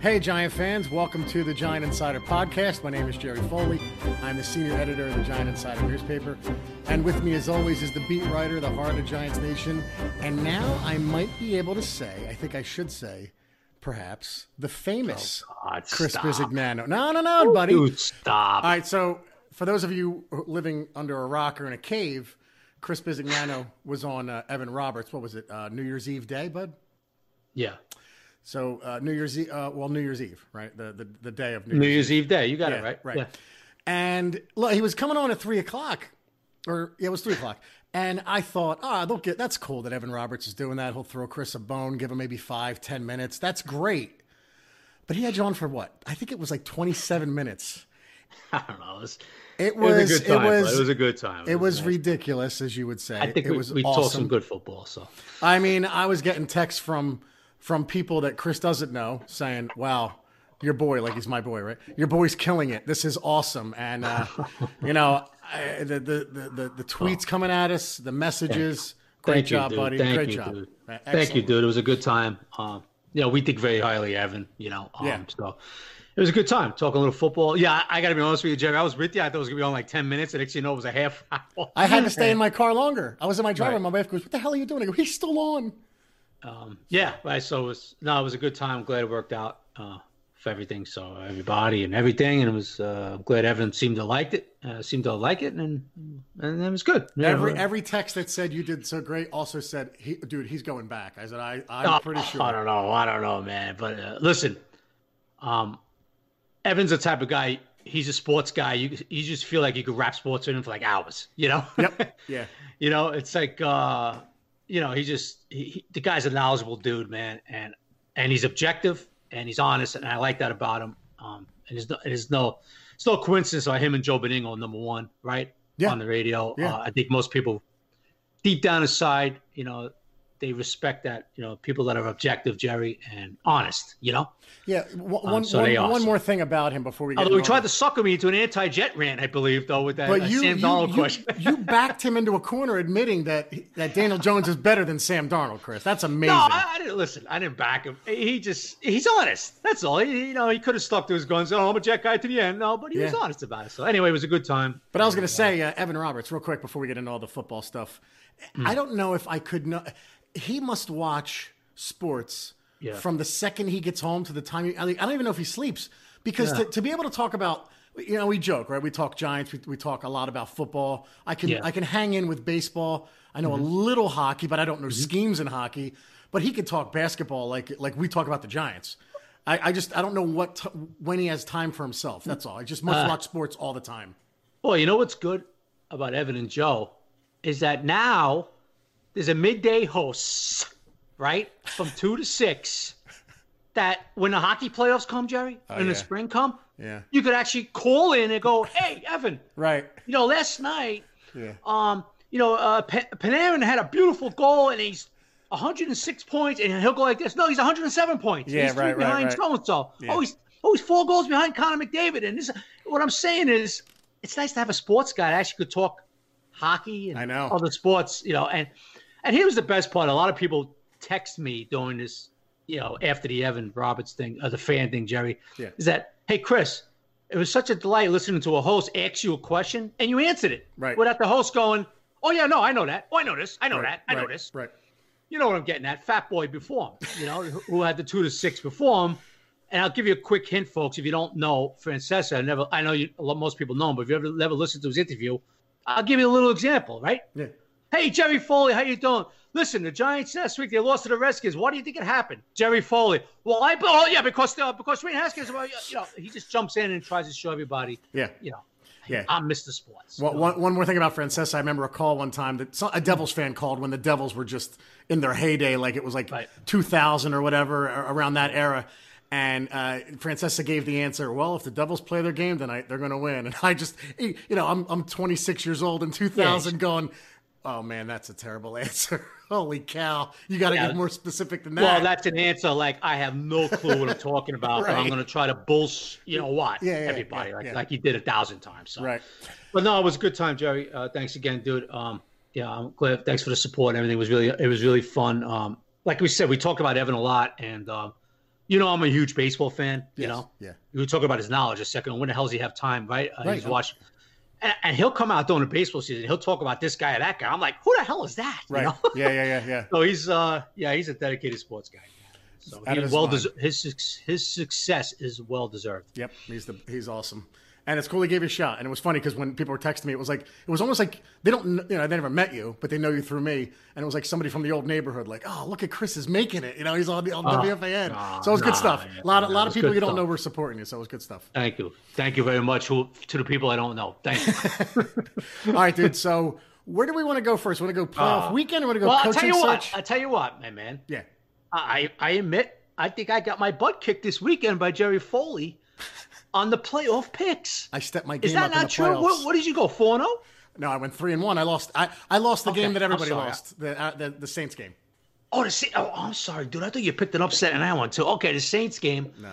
Hey, Giant fans, welcome to the Giant Insider Podcast. My name is Jerry Foley. I'm the senior editor of the Giant Insider newspaper. And with me, as always, is the beat writer, the heart of Giants Nation. And now I might be able to say, I think I should say, perhaps, the famous Oh, God, Chris stop. Bizignano. No, no, no, buddy. Dude, stop. All right, so for those of you living under a rock or in a cave, Chris Bizignano was on uh, Evan Roberts. What was it? Uh, New Year's Eve day, bud? Yeah. So uh, New Year's Eve, uh, well, New Year's Eve, right? The the, the day of New, New Year's Year's Eve day. You got Yeah, it right. right. Yeah. And look, he was coming on at three o'clock, or yeah, it was three o'clock. And I thought, ah, they'll get that's cool that Evan Roberts is doing that. He'll throw Chris a bone, give him maybe five, ten minutes. That's great. But he had you on for what? I think it was like twenty-seven minutes. I don't know. It was, It it was was. a good time. it was. it was a good time. It was nice. ridiculous, as you would say. I think it we, was we talked awesome. some good football. So I mean, I was getting texts from from people that Chris doesn't know saying, "Wow, your boy, like he's my boy, right? Your boy's killing it. This is awesome." And uh, you know, I, the, the the the tweets coming at us, the messages. Great thank job, you, buddy. Thank Great you, job. dude. Thank you, dude. It was a good time. Um, you know, we think very highly, of Evan. You know, um, Yeah. So it was a good time talking a little football. Yeah, I, I got to be honest with you, Jerry. I was with you. I thought it was gonna be on like ten minutes. And you know, it was a half hour. I had to stay in my car longer. I was in my driver. Right. My wife goes, "What the hell are you doing?" I go, "He's still on." Um, yeah, right. So it was no, it was a good time. I'm glad it worked out uh, for everything. So everybody and everything, and it was uh, I'm glad Evan seemed to like it. Uh, seemed to like it, and and it was good. Yeah, Every every text that said you did so great also said, he, "Dude, he's going back." I said, "I I'm Oh, pretty sure." I don't know. I don't know, man. But uh, listen, um, Evan's the type of guy. He's a sports guy. You you just feel like you could rap sports with him for like hours. You know. Yep. Yeah. you know, it's like uh, you know, he just he, he, the guy's a knowledgeable dude, man, and and he's objective and he's honest, and I like that about him. Um, and there's no, there's no, it's no coincidence why him and Joe Benigno number one, right? Yeah. On the radio, Yeah. uh, I think most people, deep down inside, you know, they respect that, you know, people that are objective, Jerry, and honest, you know. Yeah. One, one, so they one- are. one more thing about him before we get. Although he tried to sucker me into an anti-jet rant, I believe, though, with that But uh, you, Sam you, Donald you, question. you backed him into a corner admitting that that Daniel Jones is better than Sam Darnold, Chris. That's amazing. No, I, I didn't listen. I didn't back him. He just he's honest. That's all. He, you know, he could have stuck to his guns. Oh, I'm a jet guy to the end. No, but he was honest about it. So anyway, it was a good time. but I was going to say, uh, Evan Roberts, real quick before we get into all the football stuff. Hmm. I don't know if I could know. He must watch sports Yeah. from the second he gets home to the time. He, I, don't even know if he sleeps because to, to be able to talk about. You know, we joke, right? We talk Giants. We, we talk a lot about football. I can Yeah. Mm-hmm. I can hang in with baseball. I know a little hockey, but I don't know schemes in hockey. But he could talk basketball like like we talk about the Giants. I, I just I don't know what t- when he has time for himself. That's all. I just must Uh. watch sports all the time. Well, you know what's good about Evan and Joe is that now there's a midday host, right, from two to six. That when the hockey playoffs come, Jerry, in yeah. the spring come, Yeah. you could actually call in and go, "Hey, Evan, Right. you know, last night, Yeah. um, you know, uh, P- Panarin had a beautiful goal and he's 106 points, and he'll go like this. No, he's 107 points. Yeah, he's right, right, behind right. so and so. Oh, he's oh, he's four goals behind Connor McDavid. And this, what I'm saying is, it's nice to have a sports guy that actually could talk hockey and I know. other sports. You know, and and here was the best part. A lot of people text me during this, you know, after the Evan Roberts thing, or the fan thing, Jerry. Yeah. Is that hey Chris? It was such a delight listening to a host ask you a question and you answered it Right. without the host going, "Oh yeah, no, I know that. Oh, I know this. I know that. I know right, this." Right. You know what I'm getting at? Fat boy before him, you know, who had the two to six before him. And I'll give you a quick hint, folks. If you don't know Francesa, I never, I know you, a lot, most people know him, but if you ever never listened to his interview, I'll give you a little example, right? Yeah. Hey, Jerry Foley, how you doing? Listen, the Giants last week they lost to the Redskins. Why do you think it happened? Jerry Foley. Well, I oh yeah, because uh, because Wayne Haskins. Well, you know, he just jumps in and tries to show everybody. Yeah. You know, Yeah. I'm Mr. Sports. One, one, one more thing about Francesa. I remember a call one time that some, a Devils fan called when the Devils were just in their heyday, like it was like Right. 2000 or whatever, around that era. And uh, Francesa gave the answer, well, if the Devils play their game tonight, they're going to win. And I just, you know, I'm, I'm 26 years old in 2000 going, oh man, that's a terrible answer. Holy cow. You got to Yeah. get more specific than that. Well, that's an answer. Like I have no clue what I'm talking about, but I'm going to try to bullsh, you know what, Yeah, yeah, everybody, yeah, like like you did a thousand times. So. right. But no, it was a good time, Jerry. Uh, thanks again, dude. Um, yeah, I'm glad. Thanks for the support. and Everything was really, it was really fun. Um, like we said, we talked about Evan a lot, and um, you know, I'm a huge baseball fan. You Yes, know, yeah. we were talking about his knowledge a second. When the hell does he have time, right? Uh, Right. He's watching, and, and he'll come out during the baseball season. He'll talk about this guy or that guy. I'm like, who the hell is that? You Right. know? yeah, yeah, yeah, yeah. so he's, uh, yeah, he's a dedicated sports guy. So he's his well deserved. His his success is well deserved. Yep, he's the he's awesome, and it's cool he gave you a shot. And it was funny because when people were texting me, it was like it was almost like they don't you know they never met you, but they know you through me, and it was like somebody from the old neighborhood, like oh look at Chris is making it, you know he's on the on WFAN, nah, so it was good stuff. a lot of nah, lot of people you don't stuff. know were supporting you, so it was good stuff. Thank you, thank you very much. Who to the people I don't know. Thank you. All right, dude. So where do we want to go first? Want to go playoff Uh, weekend or want to go well, I'll coaching tell you what. search? I'll tell you what, my man. Yeah, I I admit I think I got my butt kicked this weekend by Jerry Foley on the playoff picks. I stepped my game Is that up in not the true? playoffs. What, what did you go four and oh? zero? No, I went three and one. I lost. I, I lost the Okay, game that everybody lost. The, uh, the the Saints game. Oh, the Saints. Oh, I'm sorry, dude. I thought you picked an upset in that one too. Okay, the Saints game. No.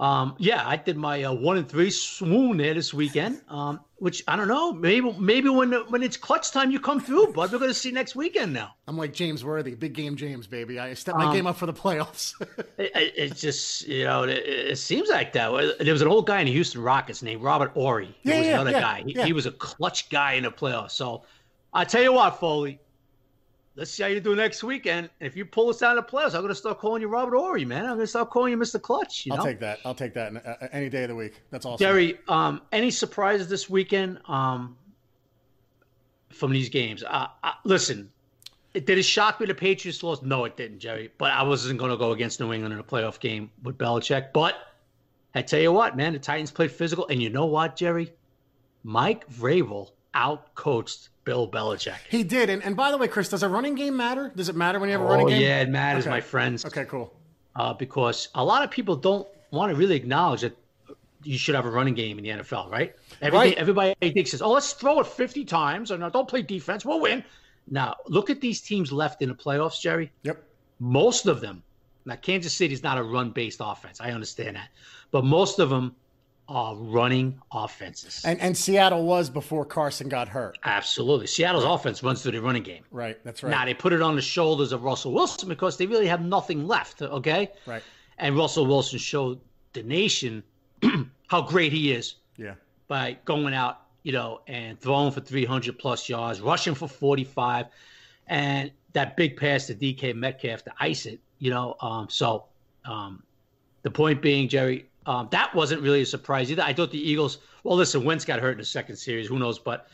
Um, yeah, I did my uh, one and three swoon there this weekend. Um, which I don't know. Maybe maybe when when it's clutch time, you come through, bud. We're gonna see next weekend now. I'm like James Worthy, big game James, baby. I stepped my Um, game up for the playoffs. It, it, just you know, it, it seems like that. There was an old guy in the Houston Rockets named Robert Horry. He Yeah, was yeah, another yeah, guy. He, yeah. he was a clutch guy in the playoffs. So I tell you what, Foley. Let's see how you do next weekend. If you pull us out of the playoffs, I'm going to start calling you Robert Horry, man. I'm going to start calling you Mr. Clutch. You I'll take that. I'll take that uh, any day of the week. That's awesome. Jerry. Um, any surprises this weekend? Um, from these games. Uh, uh, listen, did it shock me the Patriots lost? No, it didn't, Jerry. But I wasn't going to go against New England in a playoff game with Belichick. But I tell you what, man, the Titans played physical, and you know what, Jerry? Mike Vrabel outcoached Bill Belichick. He did. And, and by the way, Chris, does a running game matter? Does it matter when you have a running Oh game? yeah, it matters, Okay. my friends. Okay, cool. uh, because a lot of people don't want to really acknowledge that you should have a running game in the NFL, right? Everybody, Right. everybody thinks says, "Oh, let's throw it 50 times, or don't play defense, we'll win." Now, look at these teams left in the playoffs, Jerry. Yep. Most of them. Now, Kansas City is not a run-based offense. I understand that, but most of them are running offenses. And and Seattle was before Carson got hurt. Absolutely, Seattle's offense runs through the running game. Right. That's right. Now they put it on the shoulders of Russell Wilson because they really have nothing left. Okay. Right. And Russell Wilson showed the nation how great he is Yeah. by going out, you know, and throwing for 300 plus yards, rushing for 45, and that big pass to DK Metcalf to ice it, you know. Um, so um, the point being, Jerry, um, that wasn't really a surprise either. I thought the Eagles, well, listen, Wentz got hurt in the second series, who knows, but,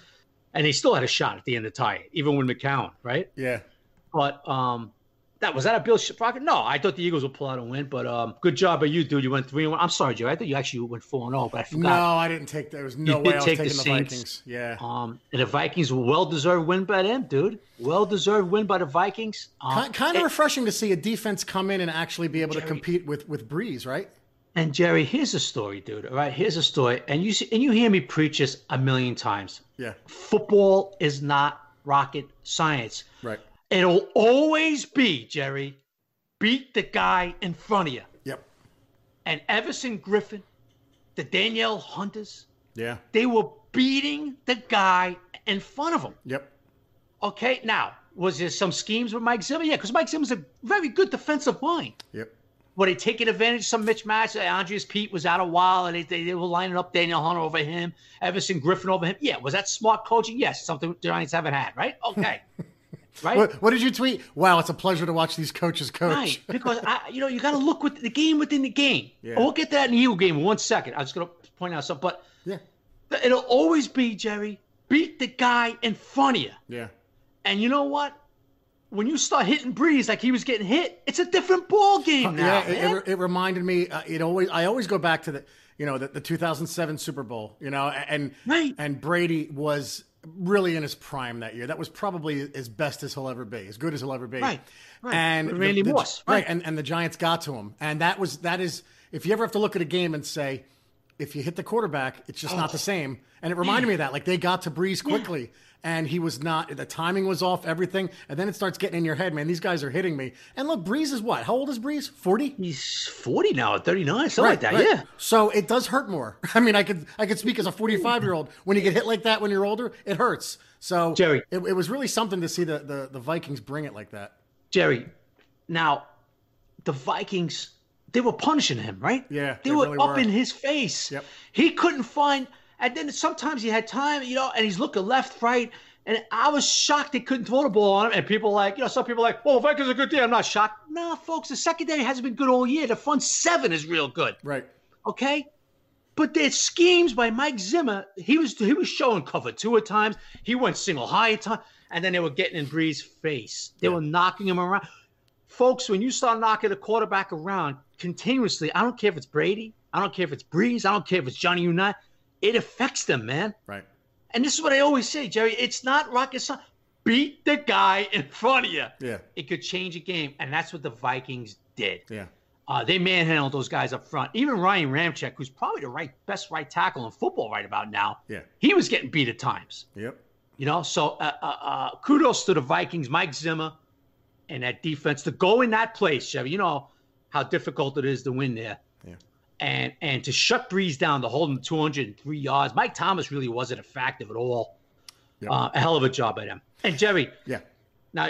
and he still had a shot at the end of the tie, even with McCown, right? Yeah. But um, that was that a Bill Sprocket? No, I thought the Eagles would pull out a win. But um, good job by you, dude. You went three and one. I'm sorry, Joe. I thought you actually went four and zero, but I forgot. No. I didn't take. There was no You way I was take the taking the, Saints. Vikings. Yeah. Um, and the Vikings well deserved win by them, dude. Well deserved win by the Vikings. Um, Kind, kind of refreshing to see a defense come in and actually be able to compete with with Brees, right? And Jerry, here's a story, dude. All right, here's a story, and you see, and you hear me preach this a million times. Yeah. Football is not rocket science. Right. It'll always be, Jerry, beat the guy in front of you. Yep. And Everson Griffen, the Danielle Hunters, Yeah. they were beating the guy in front of them. Yep. Okay, now was there some schemes with Mike Zimmer? Yeah, because Mike Zimmer's a very good defensive mind. Yep. Were they taking advantage of some mismatch? Andrus Peat was out a while, and they, they, they were lining up Daniel Hunter over him, Everson Griffen over him. Yeah, was that smart coaching? Yes, something the Giants haven't had, right? Okay, right, What, what did you tweet? Wow, it's a pleasure to watch these coaches coach. right. Because I, you know, you got to look with the game within the game. Yeah. We'll get that in the Eagle game in one second. I was going to point out something, but Yeah. it'll always be Jerry. Beat the guy in front of you. Yeah. And you know what? When you start hitting Brees like he was getting hit, it's a different ball game now. yeah, it, it, it reminded me. Uh, it always. I always go back to the, you know, the, the 2007 Super Bowl. You know, and Right. and Brady was really in his prime that year. That was probably as best as he'll ever be, as good as he'll ever be. Right, right. And With Randy the, right? right. And and the Giants got to him, and that was that is. If you ever have to look at a game and say, if you hit the quarterback, it's just not the same. And it reminded me of that. Like they got to Brees quickly. And he was not. The timing was off. Everything, and then it starts getting in your head, man. These guys are hitting me. And look, Brees is what? How old is Brees? Forty. He's 40 now at 39, something like that. Yeah. So it does hurt more. I mean, I could I could speak as a 45 year old. When you get hit like that when you're older, it hurts. So Jerry. it, it was really something to see the, the the Vikings bring it like that. Jerry, now the Vikings they were punishing him, right? Yeah, they, they were really up were. in his face. Yep. He couldn't find, and then sometimes he had time, you know, and he's looking left, right, and I was shocked they couldn't throw the ball on him. And people like, you know, some people like, oh, well, Vikings a good team. I'm not shocked. No, folks, the secondary hasn't been good all year. The front seven is real good. Right. Okay. But their schemes by Mike Zimmer. He was he was showing cover two at times. He went single high at times, and then they were getting in Bree's face. They Yeah. were knocking him around. Folks, when you start knocking a quarterback around continuously, I don't care if it's Brady, I don't care if it's Brees, I don't care if it's Johnny Unitas, it affects them, man. Right. And this is what I always say, Jerry. It's not rocket science. Beat the guy in front of you. Yeah. It could change a game, and that's what the Vikings did. Yeah. Uh, they manhandled those guys up front. Even Ryan Ramczyk, who's probably the right best right tackle in football right about now, Yeah. he was getting beat at times. Yep. You know, so uh, uh, uh, kudos to the Vikings, Mike Zimmer, and that defense to go in that place, Chevy. You know how difficult it is to win there. Yeah. And and to shut Brees down, to hold him 203 yards. Mike Thomas really wasn't effective at all. Yep. Uh, a hell of a job by them. And Jerry, Yeah. now,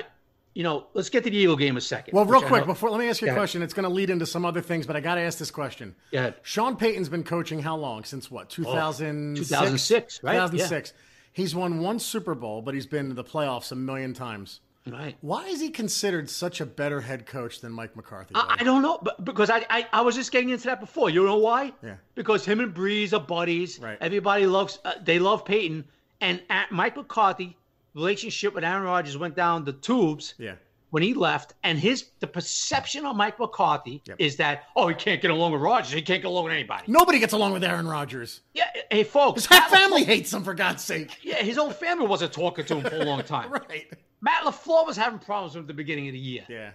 you know, let's get to the Eagle game a second. Well, real quick, before let me ask you a question. It's going to lead into some other things, but I got to ask this question. Ahead. Sean Payton's been coaching how long? Since what? 2006? 2006, right? 2006. He's won one Super Bowl, but he's been to the playoffs a million times. Right. Why is he considered such a better head coach than Mike McCarthy? I, I don't know, but because I, I I was just getting into that before. You know why? Yeah. Because him and Brees are buddies. Right. Everybody loves uh, they love Peyton, and at Mike McCarthy relationship with Aaron Rodgers went down the tubes yeah. when he left, and his the perception of Mike McCarthy Yep. is that oh he can't get along with Rodgers, he can't get along with anybody. Nobody gets along with Aaron Rodgers. Yeah, hey folks, His Matt family hates him for God's sake. Yeah, his whole family wasn't talking to him for a long time. Right. Matt Lafleur was having problems with at the beginning of the year. Yeah.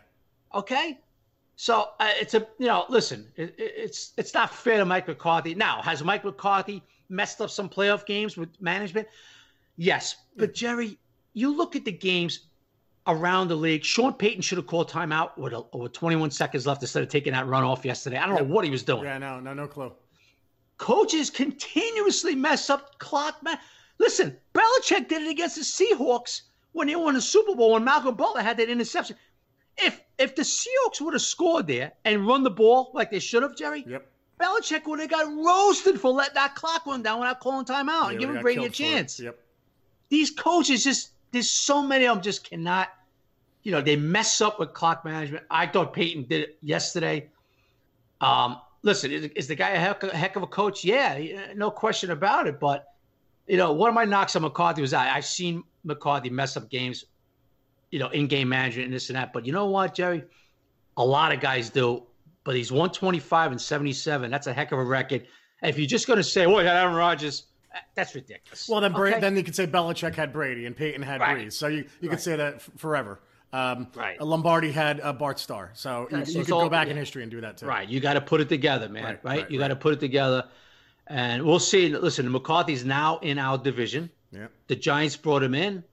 Okay, so uh, it's a you know listen, it, it- it's it's not fair to Mike McCarthy. Now, has Mike McCarthy messed up some playoff games with management? Yes, but Jerry, you look at the games around the league. Sean Payton should have called timeout with, a, with 21 seconds left instead of taking that run off yesterday. I don't know what he was doing. Yeah. No. No. No clue. Coaches continuously mess up clock. Man, listen, Belichick did it against the Seahawks when they won the Super Bowl when Malcolm Butler had that interception. If if the Seahawks would have scored there and run the ball like they should have, Jerry, Yep. Belichick would have got roasted for letting that clock run down without calling timeout Yeah, and giving Brady a killed for it. chance. Yep. These coaches just there's so many of them just cannot, you know, they mess up with clock management. I thought Peyton did it yesterday. Um, listen, is, is the guy a heck, a heck of a coach? Yeah, no question about it. But you know, one of my knocks on McCarthy was I, I've seen McCarthy mess up games, you know, in game management and this and that. But you know what, Jerry? A lot of guys do. But he's 125 and 77. That's a heck of a record. And if you're just going to say, "Oh, yeah, Aaron Rodgers," that's ridiculous. Well, then Bra- Okay? then you could say Belichick had Brady and Peyton had Right. Brees. So you, you could say that f- forever. Um, Right. Lombardi had uh, Bart Starr. So you, Yeah, so you could all- go back in history and do that too. Right. You got to put it together, man. Right, Right. right, you got to put it together. And we'll see. Listen, McCarthy's now in our division. Yeah. The Giants brought him in.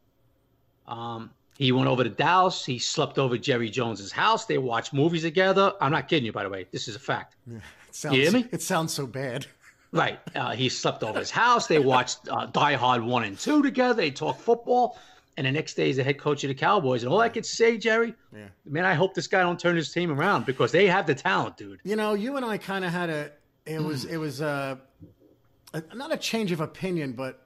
Um, he went over to Dallas. He slept over Jerry Jones's house. They watched movies together. I'm not kidding you, by the way. This is a fact. It sounds, You hear me? It sounds so bad. Right. Uh, he slept over his house. They watched uh, Die Hard 1 and 2 together. They talked football. And the next day, he's the head coach of the Cowboys. And all I could say, Jerry, Yeah. man, I hope this guy don't turn his team around because they have the talent, dude. You know, you and I kind of had a. It was it was uh, a, not a change of opinion, but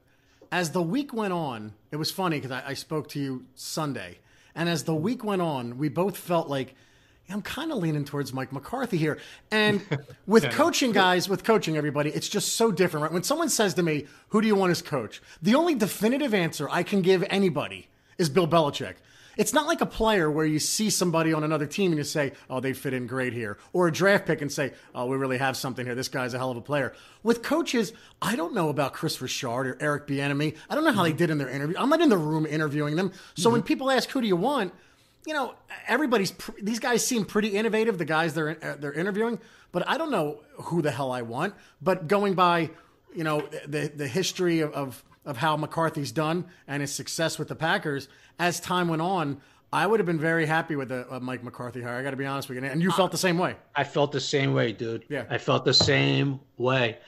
as the week went on, it was funny because I, I spoke to you Sunday, and as the week went on, we both felt like. I'm kind of leaning towards Mike McCarthy here. And with coaching guys, with coaching everybody, it's just so different, right? When someone says to me, Who do you want as coach? The only definitive answer I can give anybody is Bill Belichick. It's not like a player where you see somebody on another team and you say, oh, they fit in great here. Or a draft pick and say, oh, we really have something here. This guy's a hell of a player. With coaches, I don't know about Kris Richard or Eric Bieniemy. I don't know how they did in their interview. I'm not in the room interviewing them. So when people ask, who do you want? You know, everybody's pr- these guys seem pretty innovative. The guys they're uh, they're interviewing, but I don't know who the hell I want. But going by, you know, the the history of, of of how McCarthy's done and his success with the Packers, as time went on, I would have been very happy with the uh, Mike McCarthy hire. I got to be honest with you, and you felt the same way. I felt the same way, dude. Yeah. I felt the same way.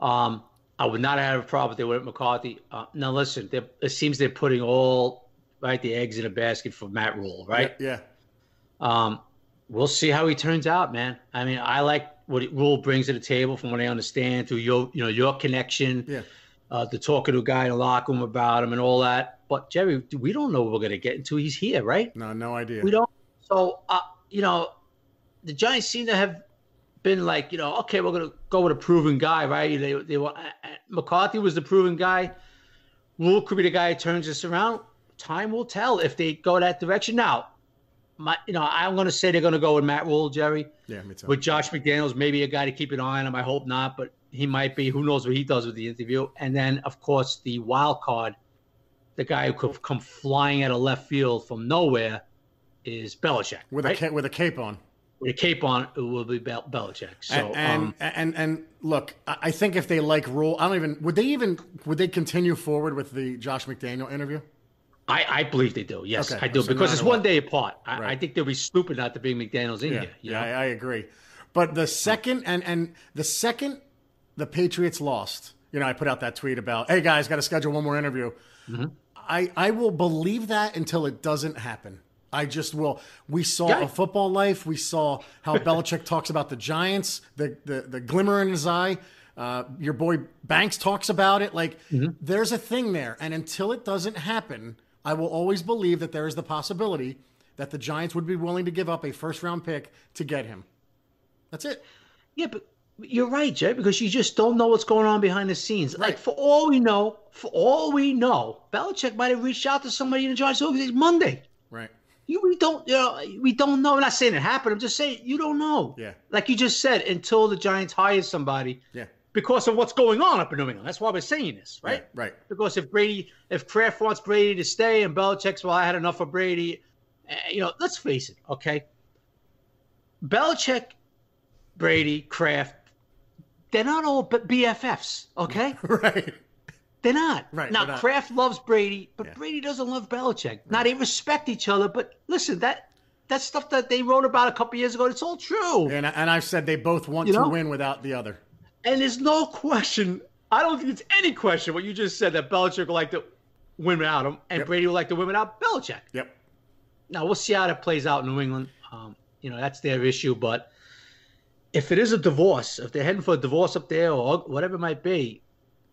Um, I would not have a problem if they went with McCarthy. Uh, now, listen, it seems they're putting all right the eggs in a basket for Matt Rhule, right? Yeah, Um, we'll see how he turns out, man. I mean, I like what Rhule brings to the table, from what I understand, through your you know your connection, Yeah. Uh, the talking to a guy in the locker room about him and all that. But Jerry, we don't know what we're gonna get until he's here, right? No, no idea. We don't. So, uh, you know, the Giants seem to have been like, you know, okay, we're gonna go with a proven guy, right? They, they were, uh, McCarthy was the proven guy. Rhule could be the guy who turns this around. Time will tell if they go that direction. Now, my, you know, I'm gonna say they're gonna go with Matt Rhule, Jerry. Yeah, me too. With Josh McDaniels, maybe a guy to keep an eye on him. I hope not, but he might be. Who knows what he does with the interview? And then, of course, the wild card, the guy who could come flying out of left field from nowhere, is Belichick. with right? a with a cape on. with a cape on, it will be Bel- Belichick. So, and and, um, and and look, I think if they like Rhule, I don't even would they even would they continue forward with the Josh McDaniel interview? I, I believe they do. Yes, Okay, I do so because it's one day apart. I, I think they'll be stupid not to bring McDaniel's in Yeah, here. yeah. I, I agree. But the second and and the second the Patriots lost, you know, I put out that tweet about, hey guys, got to schedule one more interview. Mm-hmm. I I will believe that until it doesn't happen. I just will. We saw Yeah. a football life. We saw how Belichick talks about the Giants, the the, the glimmer in his eye. Uh, your boy Banks talks about it. Like Mm-hmm. there's a thing there, and until it doesn't happen, I will always believe that there is the possibility that the Giants would be willing to give up a first round pick to get him. That's it. Yeah, but you're right, Jay, because you just don't know what's going on behind the scenes. Like for all we know, for all we know, Belichick might have reached out to somebody in the Giants organization Monday. Right. You, we don't, you know, we don't know. I'm not saying it happened. I'm just saying you don't know. Yeah. Like you just said, until the Giants hire somebody Yeah. because of what's going on up in New England. That's why we're saying this, right? Right. Because if Brady, if Kraft wants Brady to stay and Belichick's, well, I had enough of Brady. eh, you know, let's face it, okay? Belichick, Brady, Kraft, they're not all but BFFs, okay? Right. They're not. Right, Now, not. Kraft loves Brady, but Yeah. Brady doesn't love Belichick. Now, they respect each other, but listen, that that stuff that they wrote about a couple years ago, it's all true. And and I've said they both want You to know? win without the other. And there's no question. I don't think it's any question what you just said that Belichick would like to win without him, and Yep. Brady would like to win without Belichick. Yep. Now we'll see how that plays out in New England. Um, you know that's their issue, but if it is a divorce, if they're heading for a divorce up there or whatever it might be,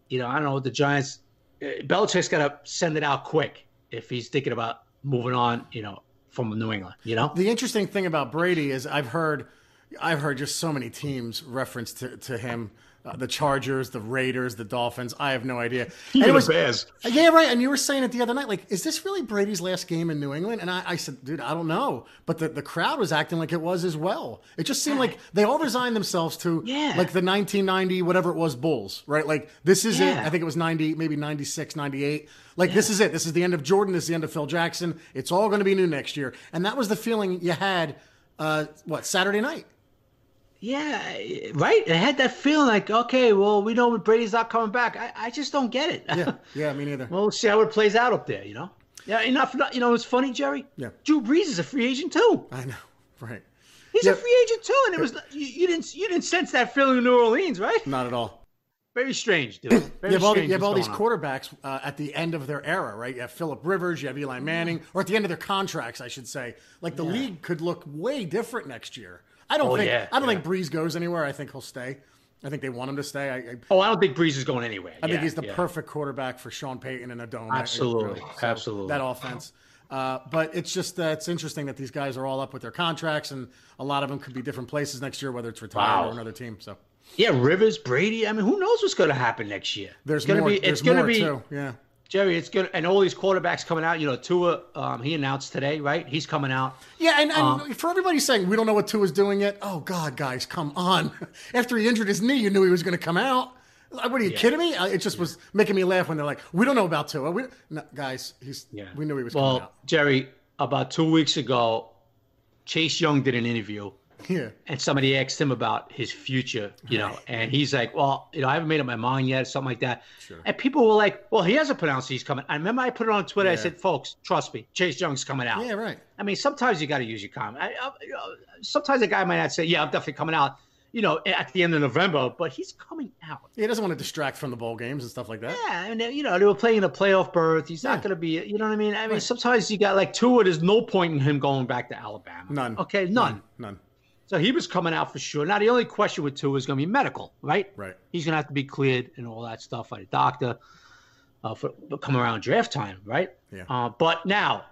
you know I don't know. The Giants, uh, Belichick's got to send it out quick if he's thinking about moving on. You know from New England. You know. The interesting thing about Brady is I've heard, I've heard just so many teams reference to, to him. Uh, the Chargers, the Raiders, the Dolphins. I have no idea. And it was- Bears. Yeah, right. And you were saying it the other night, like, is this really Brady's last game in New England? And I, I said, dude, I don't know. But the, the crowd was acting like it was as well. It just seemed like they all resigned themselves to Yeah. like the 1990, whatever it was, Bulls, right? Like, this is it. Yeah. I think it was 90, maybe 96, 98. Like, this is it. This is the end of Jordan. This is the end of Phil Jackson. It's all going to be new next year. And that was the feeling you had, uh, what, Saturday night? Yeah, right. I had that feeling like, okay, well, we know Brady's not coming back. I, I just don't get it. Yeah. Yeah, me neither. well, we'll see how it plays out up there. You know. Yeah, enough. You know, it's funny, Jerry. Yeah. Drew Brees is a free agent too. I know. Right. He's Yeah. a free agent too, and it was you, you didn't you didn't sense that feeling in New Orleans, right? Not at all. Very strange, dude. Very You have all, strange you have all these on. quarterbacks uh, at the end of their era, right? You have Philip Rivers, you have Eli Manning, or at the end of their contracts, I should say. Like the league could look way different next year. I don't Oh, think yeah, I don't yeah. think Brees goes anywhere. I think he'll stay. I think they want him to stay. I, I, Oh, I don't think Brees is going anywhere. I think he's the perfect quarterback for Sean Payton in a dome. Absolutely, so absolutely. That offense. Uh, but it's just uh, it's interesting that these guys are all up with their contracts, and a lot of them could be different places next year, whether it's retired Wow. or another team. So Yeah, Rivers, Brady. I mean, who knows what's going to happen next year? there's it's gonna. Be, it's going to be too. Yeah. Jerry. It's good, and all these quarterbacks coming out. You know, Tua. Um, he announced today, right? He's coming out. Yeah, and, and Um, for everybody saying we don't know what Tua's doing yet, oh God, guys, come on! After he injured his knee, you knew he was going to come out. What are you kidding me? Uh, It just was making me laugh when they're like, "We don't know about Tua." We, no, guys, he's Yeah. we knew he was coming Well. Jerry, about two weeks ago, Chase Young did an interview, Yeah, and somebody asked him about his future, you know, and he's like, "Well, you know, I haven't made up my mind yet," something like that. Sure. And people were like, "Well, he hasn't pronounced he's coming." I remember I put it on Twitter. I said, "Folks, trust me, Chase Young's coming out." yeah, right. I mean, sometimes you got to use your comment. I, uh, I, sometimes a guy might not say, "Yeah, I'm definitely coming out." you know, at the end of November, but he's coming out. He doesn't want to distract from the bowl games and stuff like that. Yeah, and uh, you know they were playing a playoff berth. He's not Yeah. going to be. Uh, you know what I mean? I mean, Right. sometimes you got like Tua. There's no point in him going back to Alabama. None. Okay, none. None. So he was coming out for sure. Now the only question with Tua is going to be medical, right? Right. He's going to have to be cleared and all that stuff by the doctor uh, for, come around draft time, right? Yeah. Uh, but now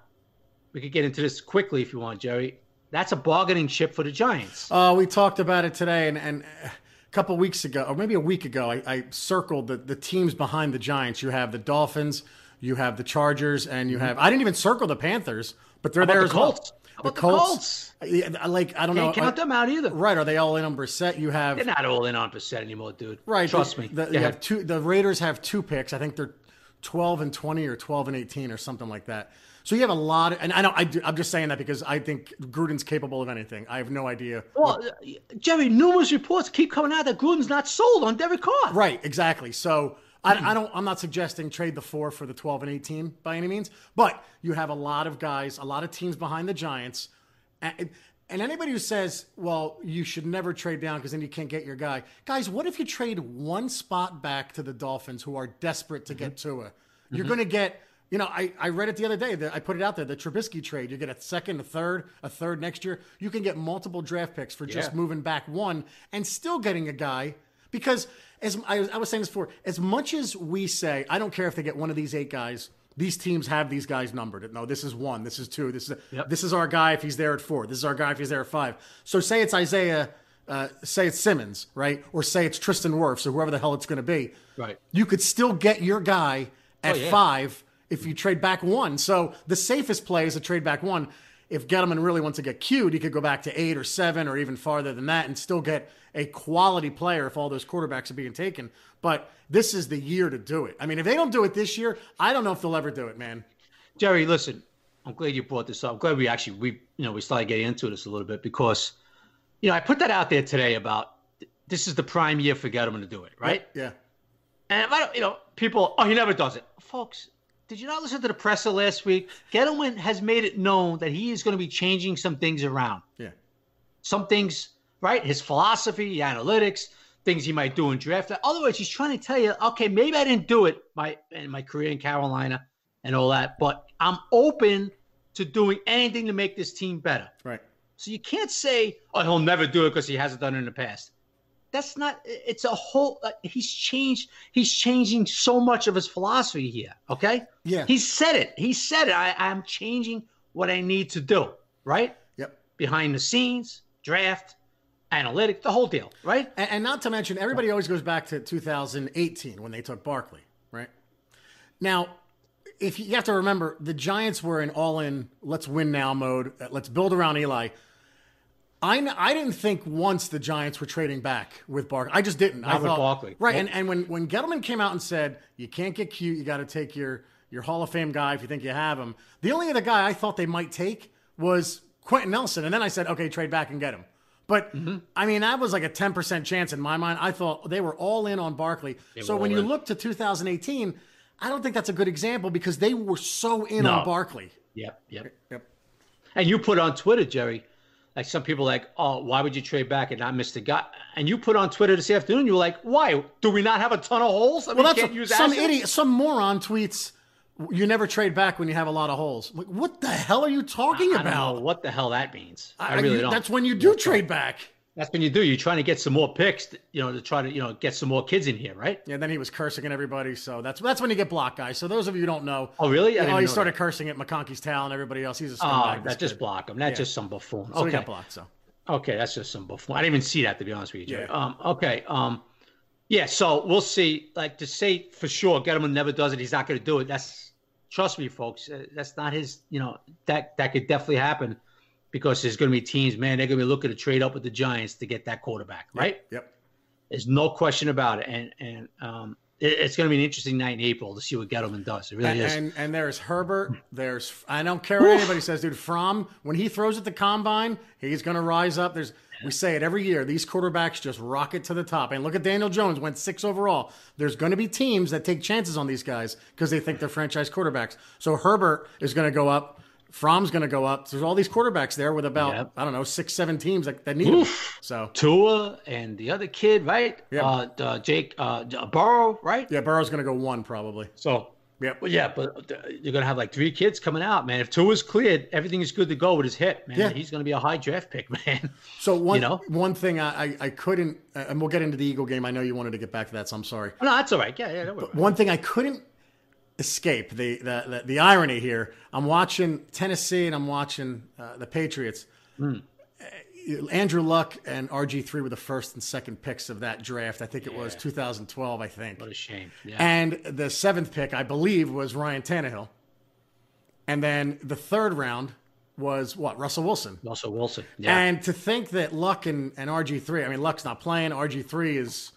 we could get into this quickly if you want, Jerry. That's a bargaining chip for the Giants. Uh, we talked about it today, and, and a couple weeks ago, or maybe a week ago, I, I circled the, the teams behind the Giants. You have the Dolphins, you have the Chargers, and you have. I didn't even circle the Panthers, but they're Mm-hmm. There about as the well. Colts? The Colts? I- like I don't Can't know. count them out either. Right? Are they all in on Brissett? You have They're not all in on percent anymore, dude. right. Trust the, me. The, you have two. The Raiders have two picks. I think they're twelve and twenty or twelve and eighteen or something like that. So you have a lot. Of, and I know I do, I'm just saying that because I think Gruden's capable of anything. I have no idea. Well, uh, Jerry, numerous reports keep coming out that Gruden's not sold on Derek Carr. Right, exactly. So I, I don't. I'm not suggesting trade the four for the 12 and 18 by any means, but you have a lot of guys, a lot of teams behind the Giants, and, and anybody who says, "Well, you should never trade down because then you can't get your guy," guys. What if you trade one spot back to the Dolphins, who are desperate to get mm-hmm. Tua? You're mm-hmm. going to get. You know, I, I read it the other day. That I put it out there. The Trubisky trade. You get a second, a third, a third next year. You can get multiple draft picks for just Yeah. moving back one and still getting a guy because as I, was- I was saying this before, as much as we say, I don't care if they get one of these eight guys. These teams have these guys numbered. No, this is one. This is two. This is Yep. this is our guy if he's there at four. This is our guy if he's there at five. So say it's Isaiah, uh, say it's Simmons, right, or say it's Tristan Wirfs or whoever the hell it's going to be. Right. You could still get your guy at Oh, yeah. five if you trade back one. So the safest play is to trade back one. If Gettleman really wants to get cute, he could go back to eight or seven or even farther than that and still get a quality player if all those quarterbacks are being taken. But this is the year to do it. I mean, if they don't do it this year, I don't know if they'll ever do it, man. Jerry, listen, I'm glad you brought this up. I'm glad we actually we you know we started getting into this a little bit because you know I put that out there today about this is the prime year for Gettleman to do it, right? Yeah. And I don't, you know, people, oh, he never does it, folks. Did you not listen to the presser last week? Gettleman has made it known that he is going to be changing some things around. Yeah. Some things, right? His philosophy, analytics, things he might do in draft. Otherwise, he's trying to tell you, okay, maybe I didn't do it my in my career in Carolina and all that, but I'm open to doing anything to make this team better. Right. So you can't say, "Oh, he'll never do it because he hasn't done it in the past." That's not. It's a whole. Uh, he's changed. He's changing so much of his philosophy here. Okay. Yeah. He said it. He said it. I, I'm changing what I need to do. Right. Yep. Behind the scenes, draft, analytics, the whole deal. Right. And, and not to mention, everybody always goes back to 2018 when they took Barkley, right? Now, if you, you have to remember, the Giants were in all-in, let's win now mode. uh, Let's build around Eli. I, I didn't think once the Giants were trading back with Barkley. I just didn't. I Not with thought, Barkley. Right. Yep. And, and when, when Gettleman came out and said, you can't get cute, you got to take your, your Hall of Fame guy if you think you have him. The only other guy I thought they might take was Quenton Nelson. And then I said, okay, trade back and get him. But Mm-hmm. I mean, that was like a 10% chance in my mind. I thought they were all in on Barkley. so when all you in. look to 2018, I don't think that's a good example because they were so in No. on Barkley. Yep. Yep. Yep. And you put on Twitter, Jerry, like some people like, oh, why would you trade back and not miss the guy? And you put on Twitter this afternoon, you were like, why? Do we not have a ton of holes? I mean, Well, can't that's use some assets? idiot, some moron tweets. You never trade back when you have a lot of holes. Like, what the hell are you talking I don't about? know what the hell that means. I, I- really you- don't. That's when you do trade back. That's when you do. You're trying to get some more picks, you know, to try to, you know, get some more kids in here, right? Yeah, then he was cursing at everybody. So that's that's when you get blocked, guys. So those of you who don't know, Oh, really? I you know, he started cursing at McConkey's towel and everybody else. He's a Oh, scumbag. that just kid. block him. That's just some buffoon. So okay. got blocked. So Okay, that's just some buffoon. I didn't even see that to be honest with you, Jerry. Yeah. Um, okay. Um, yeah. So we'll see. Like to say for sure, Gettleman never does it. He's not going to do it. That's trust me, folks. uh, That's not his. You know that that could definitely happen because there's going to be teams, man. They're going to be looking to trade up with the Giants to get that quarterback, right? yep. There's no question about it. And and um, it, it's going to be an interesting night in April to see what Gettleman does. It really And, is. and and there's Herbert. There's I don't care what anybody says, dude. From when he throws at the combine, he's going to rise up. There's we say it every year. These quarterbacks just rocket to the top. And look at Daniel Jones, went six overall. There's going to be teams that take chances on these guys because they think they're franchise quarterbacks. So Herbert is going to go up Fromm's going to go up. There's all these quarterbacks there with about Yep. I don't know six, seven teams that, that need them. So Tua and the other kid, right? Yeah. Uh, Jake uh, Burrow, right? yeah, Burrow's going to go one probably. So, Yep. well, yeah, but uh, you're gonna have like three kids coming out, man. If Tua is cleared, everything is good to go with his hip, man. Yeah. He's gonna be a high draft pick, man. So one you know? one thing I, I, couldn't, uh, and we'll get into the Eagle game. I know you wanted to get back to that, so I'm sorry. no, that's all right. Yeah, yeah. Don't worry about. One thing I couldn't escape the the, the, the irony here. I'm watching Tennessee and I'm watching uh, the Patriots. Hmm. Andrew Luck and RG3 were the first and second picks of that draft. I think it was Yeah. 2012, 2012, I think. What a shame. Yeah. And the seventh pick, I believe, was Ryan Tannehill. And then the third round was what? Russell Wilson. Russell Wilson. Yeah. And to think that Luck and, and RG3, I mean, Luck's not playing. RG3 is,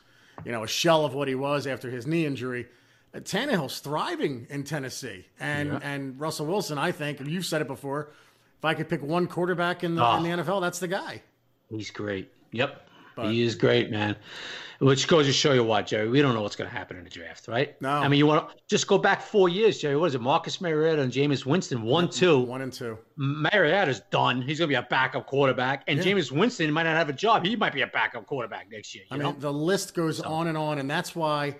you know, a shell of what he was after his knee injury. Tannehill's thriving in Tennessee. And Yeah. and Russell Wilson, I think, and you've said it before, if I could pick one quarterback in the, Oh. in the NFL, that's the guy. He's great. Yep. But- he is great, man. Which goes to show you what, Jerry. We don't know what's going to happen in the draft, right? No. I mean, you want to just go back four years, Jerry. What is it? Marcus Mariota and Jameis Winston, one, two. One and two. Mariota's done. He's going to be a backup quarterback. And Yeah. Jameis Winston might not have a job. He might be a backup quarterback next year. You I know? mean, the list goes on and on, and that's why,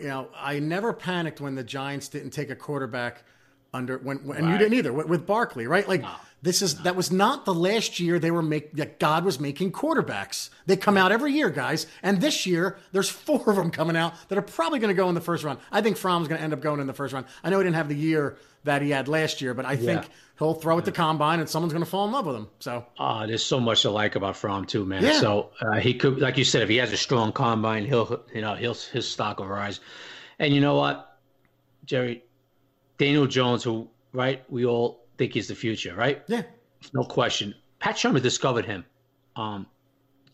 you know, I never panicked when the Giants didn't take a quarterback under when, when and you didn't either with, with Barkley, right? Like this is that was not the last year they were make that God was making quarterbacks. They come out every year, guys, and this year there's four of them coming out that are probably going to go in the first round. I think Fromm's going to end up going in the first round. I know he didn't have the year that he had last year, but I think he'll throw at the combine and someone's going to fall in love with him. So Uh, there's so much to like about Fromm too, man. Yeah. So uh, he could, like you said, if he has a strong combine, he'll, you know, he'll his stock will rise. And you know what, Jerry, Daniel Jones, who right, we all think he's the future, right? yeah, No question. Pat Shurmur discovered him. Um,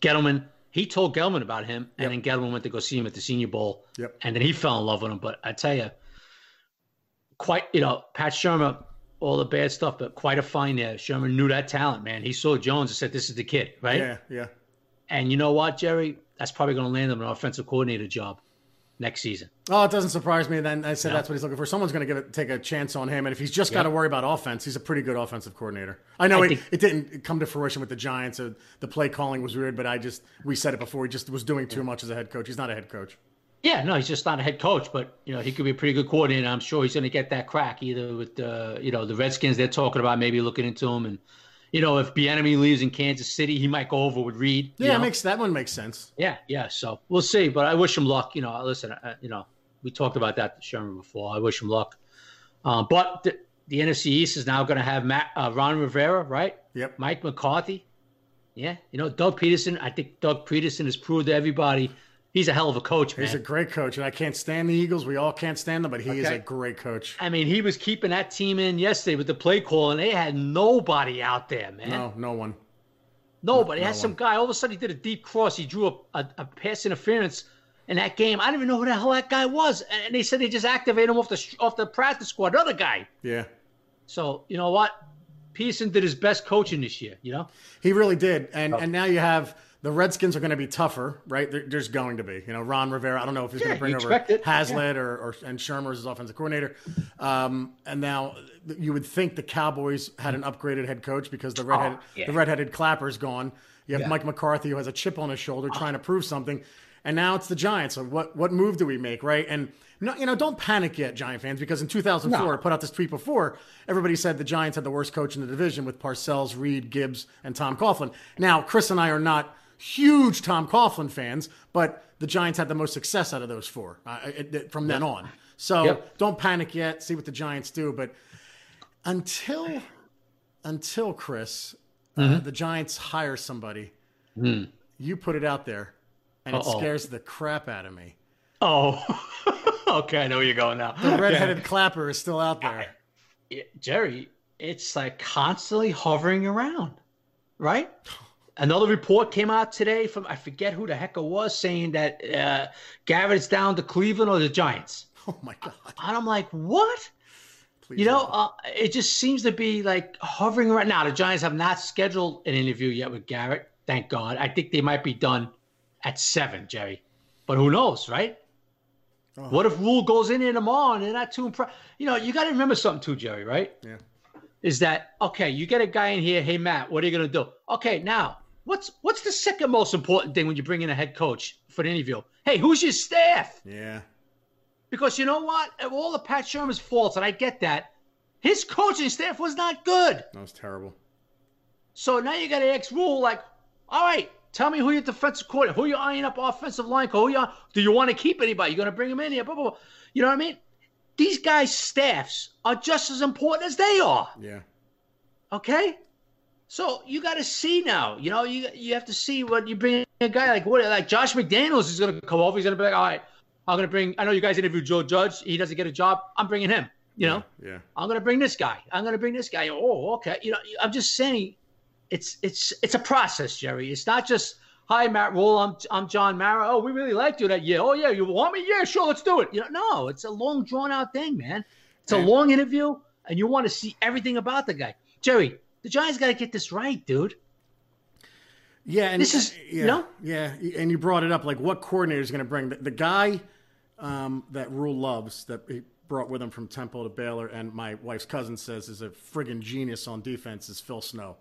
Gettleman, he told Gettleman about him, and then Gettleman went to go see him at the Senior Bowl, Yep. and then he fell in love with him. But I tell you, quite, you know, Pat Shurmur, all the bad stuff, but quite a find there. Shurmur knew that talent, man. He saw Jones and said, "This is the kid," right? yeah, yeah. And you know what, Jerry? That's probably going to land him an offensive coordinator job next season. Oh, it doesn't surprise me. Then I said No. that's what he's looking for. Someone's going to give it, take a chance on him, and if he's just got to worry about offense, he's a pretty good offensive coordinator. I know I it, think- it didn't come to fruition with the Giants. Uh, the play calling was weird, but I just we said it before. He just was doing too much as a head coach. He's not a head coach. Yeah, no, he's just not a head coach, but you know he could be a pretty good coordinator. I'm sure he's going to get that crack either with uh, you know the Redskins. They're talking about maybe looking into him, and you know if Bieniemy leaves in Kansas City, he might go over with Reed. Yeah, makes that one makes sense. yeah, yeah. So we'll see, but I wish him luck. You know, listen, uh, you know we talked about that to Sherman before. I wish him luck, uh, but the, the NFC East is now going to have Matt uh, Ron Rivera, right? Yep. Mike McCarthy. Yeah, you know Doug Pederson. I think Doug Pederson has proved to everybody he's a hell of a coach, man. He's a great coach, and I can't stand the Eagles. We all can't stand them, but he is a great coach. I mean, he was keeping that team in yesterday with the play call, and they had nobody out there, man. No, no one. nobody. no had some one. guy. All of a sudden, he did a deep cross. He drew a, a, a pass interference in that game. I don't even know who the hell that guy was. And they said they just activated him off the off the practice squad. Another guy. Yeah, So you know what? Pearson did his best coaching this year. You know. he really did. Oh. And and now you have the Redskins are going to be tougher, right? There, there's going to be. You know, Ron Rivera. I don't know if he's going to bring over it. Hazlitt or, or and Shurmur as his offensive coordinator. Um, and now you would think the Cowboys had an upgraded head coach because the redhead Oh, yeah. the redheaded clapper's gone. You have Yeah. Mike McCarthy who has a chip on his shoulder trying to prove something. And now it's the Giants. So what what move do we make, right? And no, you know, don't panic yet, Giant fans, because in 2004, No. I put out this tweet before. Everybody said the Giants had the worst coach in the division with Parcells, Reed, Gibbs, and Tom Coughlin. Now, Chris and I are not huge Tom Coughlin fans, but the Giants had the most success out of those four uh, it- it- from then on. So Yep. don't panic yet. See what the Giants do, but until until Chris, uh, Mm-hmm. the Giants hire somebody, Hmm. you put it out there, and it Uh-oh. scares the crap out of me. Oh. okay, I know where you're going now. The redheaded clapper is still out there. Yeah, Jerry, it's like constantly hovering around, right? Another report came out today from I forget who the heck it was saying that uh, Garrett's down to Cleveland or the Giants. Oh my god! And I'm like, what? Please You know, uh, it just seems to be like hovering right Now, the Giants have not scheduled an interview yet with Garrett. Thank God. I think they might be done at seven, Jerry. But who knows, right? Oh. What if Rhule goes in there tomorrow and they're not too impressed? You know, you got to remember something too, Jerry, right? yeah, is that okay? You get a guy in here. Hey, Matt, what are you going to do? Okay, now what's what's the second most important thing when you bring in a head coach for the interview? Hey, who's your staff? Yeah. Because you know what? Of all the Pat Shurmur's faults, and I get that, his coaching staff was not good. That was terrible. So now you got an ex rule like, all right, tell me who your defensive coordinator, who you eyeing up offensive line, who you do you want to keep anybody? You're going to bring them in here, blah, blah, blah. You know what I mean? These guys' staffs are just as important as they are. Yeah. Okay. So you got to see now. You know, you you have to see what you bring a guy like what like Josh McDaniels is going to come over. He's going to be like, all right, I'm going to bring. I know you guys interviewed Joe Judge. He doesn't get a job. I'm bringing him. You know. Yeah. I'm going to bring this guy. I'm going to bring this guy. Oh, okay. You know, I'm just saying, it's it's it's a process, Jerry. It's not just hi Matt Rhule. I'm I'm John Mara. Oh, we really liked you that year. Oh yeah, you want me? Yeah, sure, let's do it. You know, no, it's a long drawn out thing, man. It's a Yeah. long interview, and you want to see everything about the guy, Jerry. The Giants got to get this right, dude. Yeah, and This is- yeah, you know? yeah, and you brought it up like what coordinator is going to bring the, the guy um, that Rhule loves that he brought with him from Temple to Baylor, and my wife's cousin says is a friggin' genius on defense is Phil Snow,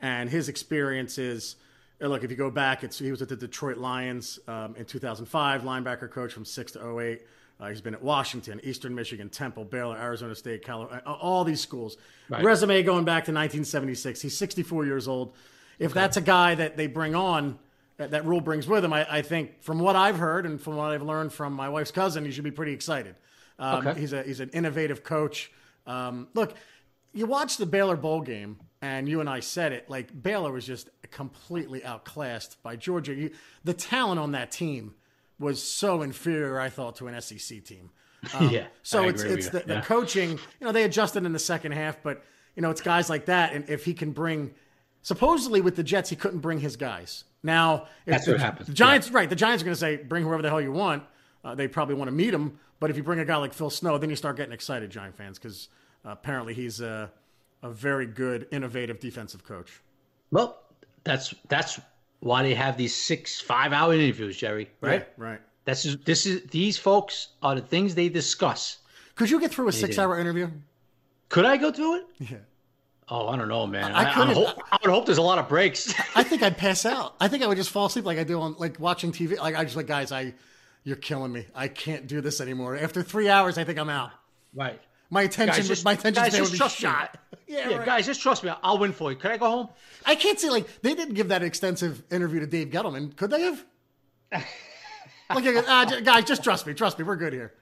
and his experience is. uh, Look, if you go back, it's he was at the Detroit Lions um, in 2005, linebacker coach from six to 08. Uh, he's been at Washington, Eastern Michigan, Temple, Baylor, Arizona State, California, all these schools. Right. Resume going back to 1976. He's 64 years old. If that's a guy that they bring on, that, that Rhule brings with him, I, I think from what I've heard and from what I've learned from my wife's cousin, he should be pretty excited. Um, Okay. He's a he's an innovative coach. Um, look, you watch the Baylor bowl game, and you and I said it. Like Baylor was just completely outclassed by Georgia. You, the talent on that team was so inferior, I thought, to an SEC team. Um, Yeah, So I it's it's the, the Yeah. coaching. You know, they adjusted in the second half, but you know, it's guys like that, and if he can bring, supposedly with the Jets, he couldn't bring his guys. Now, if That's the, what happens. The Giants, right? The Giants are going to say, bring whoever the hell you want. Uh, they probably want to meet him, but if you bring a guy like Phil Snow, then you start getting excited, Giant fans, because uh, apparently he's a, a very good, innovative defensive coach. Well, that's that's why they have these six five hour interviews, Jerry. Right? Yeah, right. That's just, this is these folks are the things they discuss. Could you get through a six-hour interview? Could I go through it? Yeah. Oh, I don't know, man. I I, I, hope, I would hope there's a lot of breaks. I think I'd pass out. I think I would just fall asleep like I do on like watching TV. Like I just like guys, I you're killing me. I can't do this anymore. After three hours, I think I'm out. right. My attention, Guys, just, my attention just would be me. shot. Yeah, Yeah, right. guys, just trust me. I'll win for you. Can I go home? I can't say like they didn't give that extensive interview to Dave Gettleman. Could they have? like, uh, guys, just trust me. Trust me. We're good here.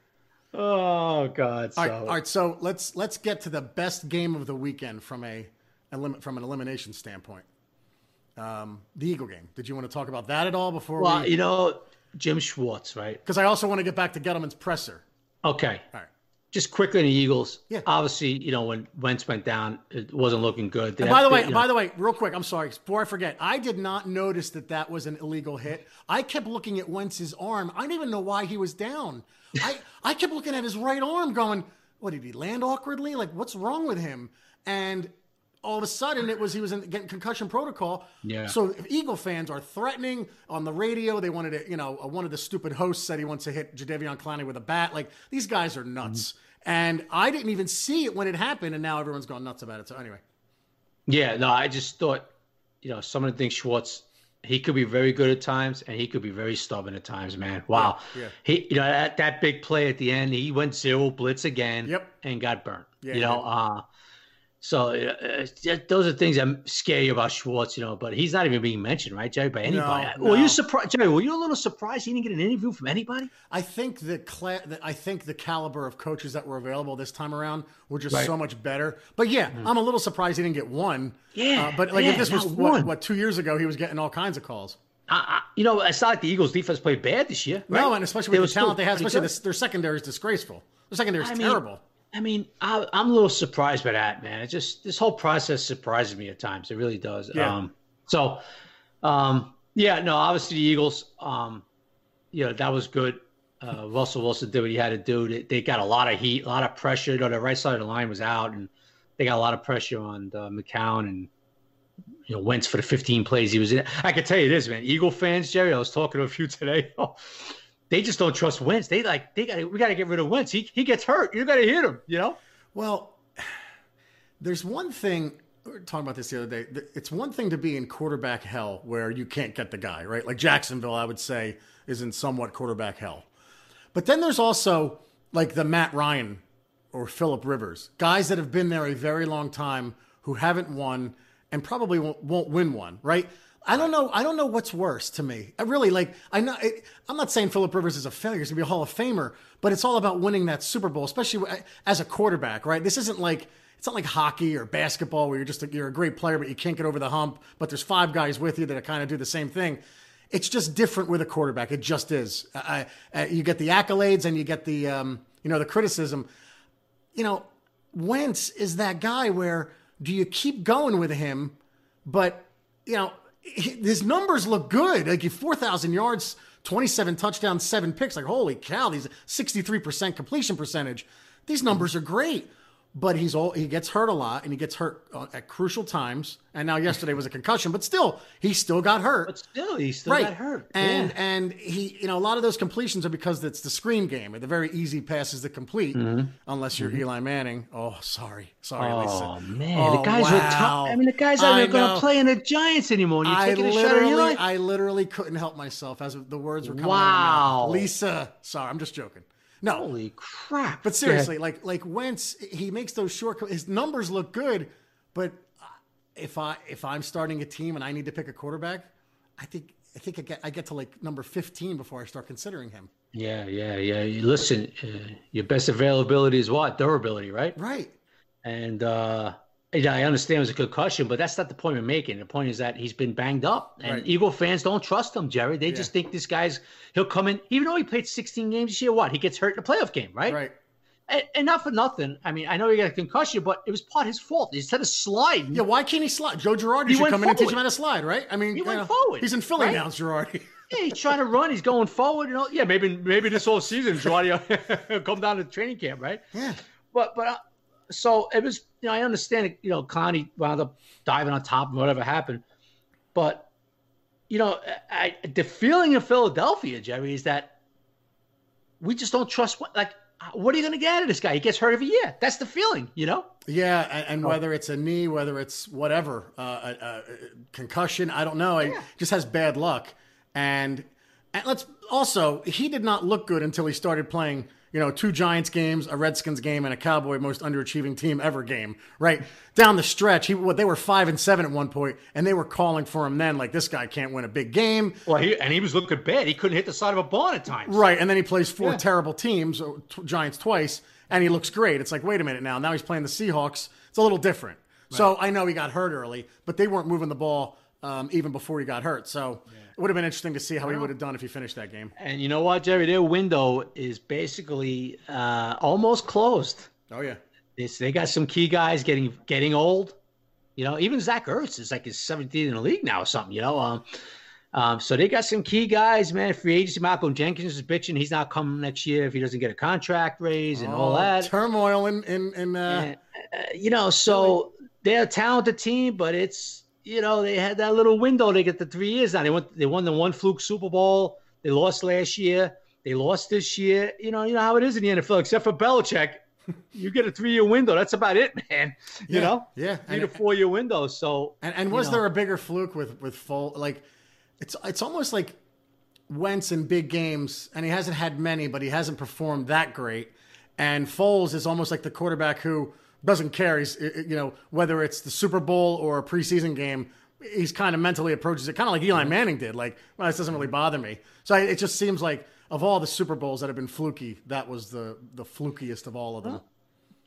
Oh God. So All right, all right. So let's let's get to the best game of the weekend from a from an elimination standpoint. Um, the Eagle game. Did you want to talk about that at all before well, we? you know, Jim Schwartz, right? Because I also want to get back to Gettleman's presser. Okay. All right. Just quickly on the Eagles. Yeah. Obviously, you know, when Wentz went down, it wasn't looking good. They And by the way, know- by the way, real quick, I'm sorry. Before I forget, I did not notice that that was an illegal hit. I kept looking at Wentz's arm. I didn't even know why he was down. I I kept looking at his right arm, going, "What did he land awkwardly? Like, what's wrong with him?" And all of a sudden, it was he was in, getting concussion protocol. Yeah. So Eagle fans are threatening on the radio. They wanted to, you know, uh, one of the stupid hosts said he wants to hit Jadeveon Clowney with a bat. Like these guys are nuts. And I didn't even see it when it happened, and now everyone's gone nuts about it. So anyway. Yeah, no, I just thought, you know, some of the things Schwartz, he could be very good at times, and he could be very stubborn at times, man. Wow. Yeah, yeah. He, you know, that, that big play at the end, he went zero blitz again. Yep. And got burnt. Yeah, you know, did. uh, so uh, uh, those are things that scare you about Schwartz, you know. But he's not even being mentioned, right, Jerry, by anybody. No, Were no. you surprised, Jerry? Were you a little surprised he didn't get an interview from anybody? I think the cla- I think the caliber of coaches that were available this time around were just Right. so much better. But yeah, I'm a little surprised he didn't get one. Yeah, Uh, but like yeah, if this was what, what two years ago, he was getting all kinds of calls. I, I, you know, it's not like the Eagles' defense played bad this year. No, and especially They with were the talent they have, especially this, their secondary is disgraceful. Their secondary is I mean, terrible. I mean, I, I'm a little surprised by that, man. It just this whole process surprises me at times. It really does. Yeah. Um, so, um, yeah, no, obviously the Eagles, um, you know, that was good. Uh, Russell Wilson did what he had to do. They, they got a lot of heat, a lot of pressure. You know, the right side of the line was out, and they got a lot of pressure on uh, McCown and you know Wentz for the 15 plays he was in. I can tell you this, man. Eagle fans, Jerry. I was talking to a few today. they just don't trust Wentz. They like they got we got to get rid of Wentz. He he gets hurt. You got to hit him. You know. Well, There's one thing. We were talking about this the other day. It's one thing to be in quarterback hell where you can't get the guy right. Like Jacksonville, I would say is in somewhat quarterback hell. But then there's also like the Matt Ryan or Philip Rivers, guys that have been there a very long time who haven't won and probably won't, won't win one, right? I don't know. I don't know what's worse to me. I really like. I know. I'm not saying Philip Rivers is a failure. He's gonna be a Hall of Famer, but it's all about winning that Super Bowl, especially as a quarterback, right? This isn't like it's not like hockey or basketball where you're just a, you're a great player, but you can't get over the hump. But there's five guys with you that kind of do the same thing. It's just different with a quarterback. It just is. I, I, you get the accolades and you get the um, you know the criticism. You know, Wentz is that guy where do you keep going with him, but you know his numbers look good. Like 4,000 yards, 27 touchdowns, seven picks. Like, holy cow, these 63% completion percentage. These numbers are great but he's all he gets hurt a lot and he gets hurt uh, at crucial times and now yesterday was a concussion but still he still got hurt but still he still right. got hurt and yeah. and he you know a lot of those completions are because it's the screen game the very easy passes to complete mm-hmm. unless you're mm-hmm. Eli Manning oh sorry sorry Lisa. oh Lisa. man oh, the guys wow. are t- I mean the guys aren't going to play in the Giants anymore and you're I taking a shot at Eli I literally couldn't help myself as the words were coming wow. out Lisa sorry I'm just joking no, holy crap! But seriously, yeah. like like Wentz, he makes those short. His numbers look good, but if I if I'm starting a team and I need to pick a quarterback, I think I think I get I get to like number 15 before I start considering him. Yeah, yeah, yeah. Listen, uh, your best availability is what durability, right? Right. And uh, I understand it was a concussion, but that's not the point we're making. The point is that he's been banged up, and right. Eagle fans don't trust him, Jerry. They yeah. just think this guy's he'll come in, even though he played 16 games this year. What he gets hurt in a playoff game, right? Right. And, and not for nothing. I mean, I know he got a concussion, but it was part of his fault. Instead of slide. yeah. Why can't he slide? Joe Girardi should come forward. in and teach him how to slide, right? I mean, he went know, forward. He's in Philly right? now, Girardi. yeah, he's trying to run. He's going forward. You know, yeah. Maybe maybe this whole season, Girardi come down to training camp, right? Yeah. But but uh, so it was, you know, I understand, it, you know, Clowney wound up diving on top of whatever happened, but you know, I, the feeling in Philadelphia, Jerry, is that we just don't trust. What, like, what are you going to get out of this guy? He gets hurt every year. That's the feeling, you know. Yeah, and, and whether it's a knee, whether it's whatever, uh, a, a, concussion, I don't know. Yeah. He just has bad luck, and, and let's also, he did not look good until he started playing you know, two Giants games, a Redskins game, and a Cowboy most underachieving team ever game. Right down the stretch, he what they were five and seven at one point, and they were calling for him then, like this guy can't win a big game. Well, he and he was looking bad. He couldn't hit the side of a barn at times. Right, and then he plays four yeah. terrible teams, t- Giants twice, and he looks great. It's like, wait a minute now. Now he's playing the Seahawks. It's a little different. Right. So I know he got hurt early, but they weren't moving the ball um, even before he got hurt. So. Yeah would have been interesting to see how he would have done if he finished that game. And you know what, Jerry? Their window is basically uh, almost closed. Oh yeah. It's, they got some key guys getting getting old. You know, even Zach Ertz is like his 17th in the league now or something. You know, um, um, so they got some key guys, man. Free agency. Malcolm Jenkins is bitching. He's not coming next year if he doesn't get a contract raise and oh, all that turmoil in in, in uh, and, uh, you know. So they're a talented team, but it's you know, they had that little window They get the three years now. They went, they won the one fluke Super Bowl. They lost last year. They lost this year. You know, you know how it is in the NFL. Except for Belichick, you get a three year window. That's about it, man. You yeah, know, yeah, three to four year window. So, and, and was know. there a bigger fluke with with full like? It's it's almost like Wentz in big games, and he hasn't had many, but he hasn't performed that great. And Foles is almost like the quarterback who doesn't care. He's you know whether it's the Super Bowl or a preseason game. He's kind of mentally approaches it kind of like Eli Manning did. Like, well, this doesn't really bother me. So I, it just seems like of all the Super Bowls that have been fluky, that was the the flukiest of all of them.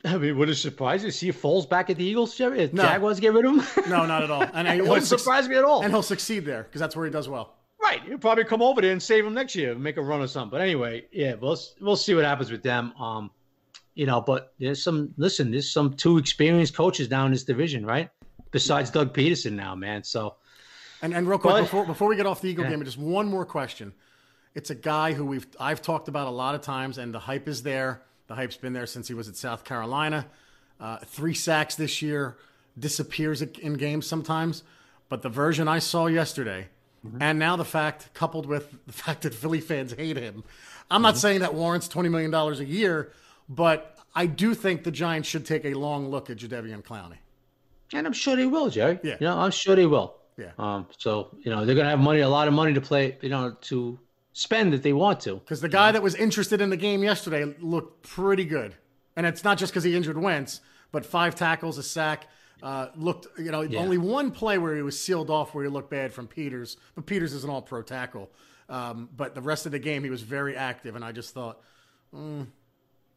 I mean, would it surprise you to see Foles back at the Eagles, Jerry? If no. Jaguars get rid of him? no, not at all. And it wouldn't surprise me at all. And he'll succeed there because that's where he does well. Right, he'll probably come over there and save him next year, and make a run or something. But anyway, yeah, we'll we'll see what happens with them. Um, you know, but there's some listen, there's some two experienced coaches down in this division, right? Besides. Doug Pederson now, man. So and and real quick but, before before we get off the Eagle yeah. game, just one more question. It's a guy who we've I've talked about a lot of times, and the hype is there. The hype's been there since he was at South Carolina. Uh, three sacks this year, disappears in games sometimes. But the version I saw yesterday, mm-hmm. and now the fact coupled with the fact that Philly fans hate him, I'm mm-hmm. not saying that warrants twenty million dollars a year, but I do think the Giants should take a long look at Jadeveon Clowney. And I'm sure they will, Jerry. Yeah. You know, I'm sure they will. Yeah. Um. So you know they're gonna have money, a lot of money to play. You know, to spend if they want to. Because the guy that was interested in the game yesterday looked pretty good, and it's not just because he injured Wentz, but five tackles, a sack. Uh, looked, you know, Yeah. only one play where he was sealed off where he looked bad from Peters, but Peters is an all-pro tackle. Um, but the rest of the game, he was very active, and I just thought, mm,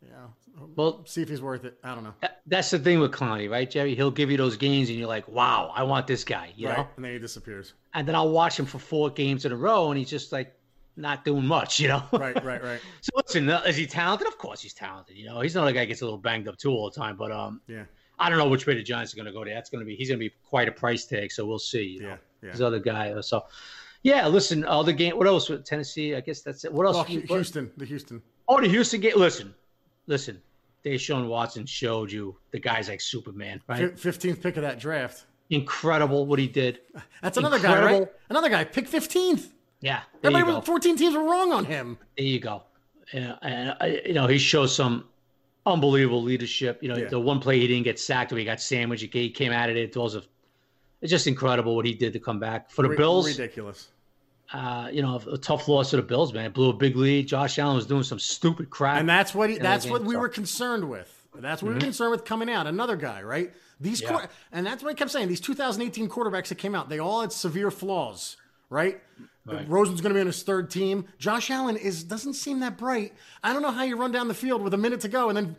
yeah, Well, see if he's worth it. I don't know. that's the thing with Clowney, right, Jerry? He'll give you those games, and you're like, "Wow, I want this guy," you Right, know. and then he disappears. And then I'll watch him for four games in a row, and he's just like not doing much, you know. Right, right, right. So listen, uh, is he talented? Of course he's talented. You know, he's not a guy who gets a little banged up too all the time. But um, Yeah, I don't know which way the Giants are going to go. There, that's going to be he's going to be quite a price tag. So we'll see. You know? yeah, yeah. This other guy. uh, So yeah, listen, other game. What else? with Tennessee. I guess that's it. What else? You- Hu- what- Houston, the Houston. oh, the Houston game. Listen, listen. Deshaun Watson showed you the guy's like Superman, right? Fifteenth pick of that draft. Incredible what he did. That's another guy, right? Incredible. Another guy, pick fifteenth. Yeah, Everybody, with fourteen teams were wrong on him. There you go. Yeah, and uh, you know he shows some unbelievable leadership. You know Yeah. the one play he didn't get sacked, or he got sandwiched. He came out of it. It was a, it's just incredible what he did to come back for the Bills. ridiculous. Uh, you know, a tough loss to the Bills, man. Blew a big lead. Josh Allen was doing some stupid crap. And that's what he, that that's game, what we were concerned with. That's what we were concerned with coming out. Another guy, right? These Yeah. quar- and that's what I kept saying. These 2018 quarterbacks that came out, they all had severe flaws, right? Right. Rosen's going to be on his third team. Josh Allen is doesn't seem that bright. I don't know how you run down the field with a minute to go and then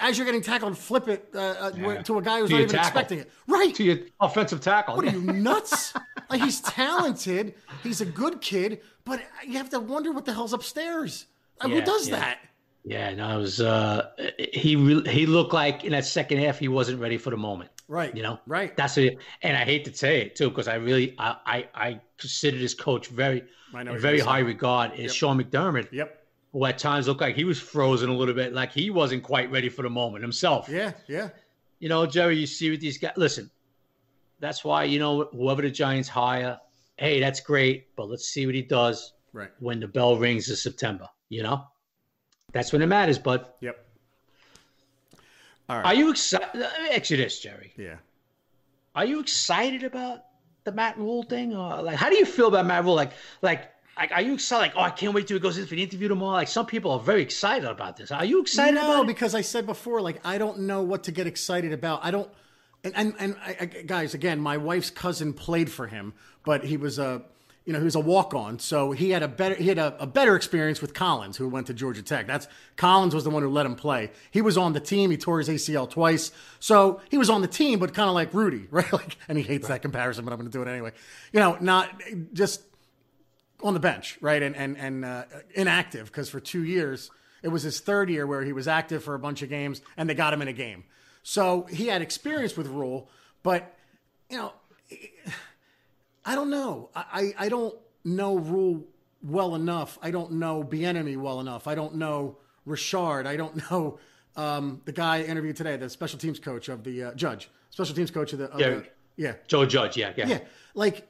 as you're getting tackled, flip it uh, uh, Yeah. to a guy who's To not even tackle. expecting it. Right? to your offensive tackle. What are you nuts? like he's talented, he's a good kid, but you have to wonder what the hell's upstairs. Uh, Who does yeah. that? Yeah, no, it was. Uh, he re- he looked like in that second half he wasn't ready for the moment. Right. You know, Right. That's it. And I hate to say it too, because I really I, I I consider this coach very very high saying. regard is Sean McDermott, Yep. Who at times looked like he was frozen a little bit, like he wasn't quite ready for the moment himself. Yeah. Yeah. You know, Jerry, you see with these guys. Listen, that's why you know whoever the Giants hire, hey, that's great, but let's see what he does Right. when the bell rings in September. You know, that's when it matters. But Yep. All are you excited? Let me ask you this, Jerry. Yeah. Are you excited about the Matt Rhule thing, or like, how do you feel about Matt Rhule? Like, like, like, are you excited? Like, oh, I can't wait till he goes in for the interview tomorrow. Like, some people are very excited about this. Are you excited no, about it? because I said before, like I don't know what to get excited about. I don't. And and, and I, I, guys, again, my wife's cousin played for him, but he was a, you know, he was a walk on, so he had a better he had a, a better experience with Collins, who went to Georgia Tech. That's Collins was the one who let him play. He was on the team. He tore his ACL twice, so he was on the team, but kind of like Rudy, right? Like, and he hates that comparison, but I'm going to do it anyway. You know, not just on the bench, right, and and and uh, inactive because for two years it was his third year where he was active for a bunch of games, and they got him in a game. So he had experience with Rhule, but you know, I don't know. I I don't know Rhule well enough. I don't know Bieniemy well enough. I don't know Richard. I don't know um, the guy I interviewed today, the special teams coach of the uh, judge, special teams coach of the, of Yeah. the yeah. Joe Judge, yeah, yeah. Yeah, like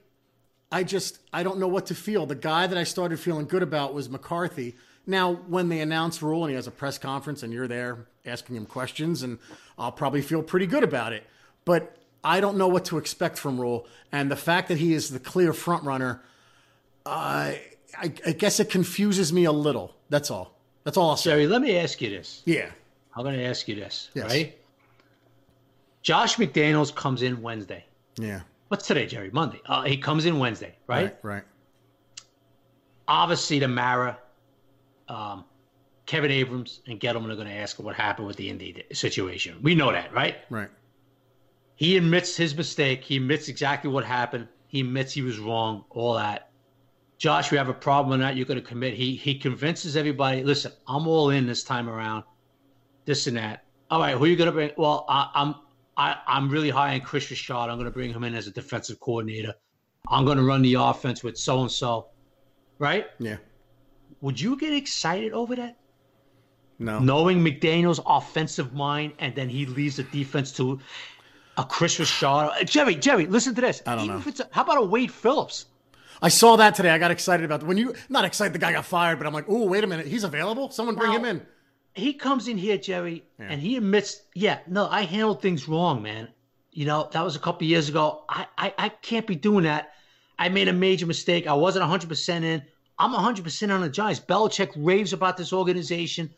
I just I don't know what to feel. The guy that I started feeling good about was McCarthy. Now, when they announce Rhule and he has a press conference and you're there asking him questions, and I'll probably feel pretty good about it. But I don't know what to expect from Rhule, and the fact that he is the clear front runner, uh, I, I guess it confuses me a little. That's all. That's all I'll say. Jerry, let me ask you this. Yeah. I'm going to ask you this, Yes. right? Josh McDaniels comes in Wednesday. Yeah. What's today, Jerry? Monday. Uh, he comes in Wednesday, right? Right. Right. Obviously, the Mara, um, Kevin Abrams, and Gettleman are going to ask what happened with the Indy situation. We know that, right? Right. He admits his mistake. He admits exactly what happened. He admits he was wrong. All that. Josh, we have a problem with that. You're going to commit. He he convinces everybody. Listen, I'm all in this time around. This and that. All right, who are you going to bring? Well, I, I'm I, I'm really high on Kris Richard. I'm going to bring him in as a defensive coordinator. I'm going to run the offense with so and so. Right? Yeah. Would you get excited over that? No. knowing McDaniel's offensive mind, and then he leaves the defense to a Chris. Uh, Jerry, Jerry, listen to this. I don't Even know. If it's a, how about a Wade Phillips? I saw that today. I got excited about when you not excited the guy got fired, but I'm like, oh wait a minute, he's available. Someone bring him in. He comes in here, Jerry, and he admits, yeah, no, I handled things wrong, man. You know, that was a couple years ago. I, I, I can't be doing that. I made a major mistake. I wasn't 100% in. I'm 100% on the Giants. Belichick raves about this organization.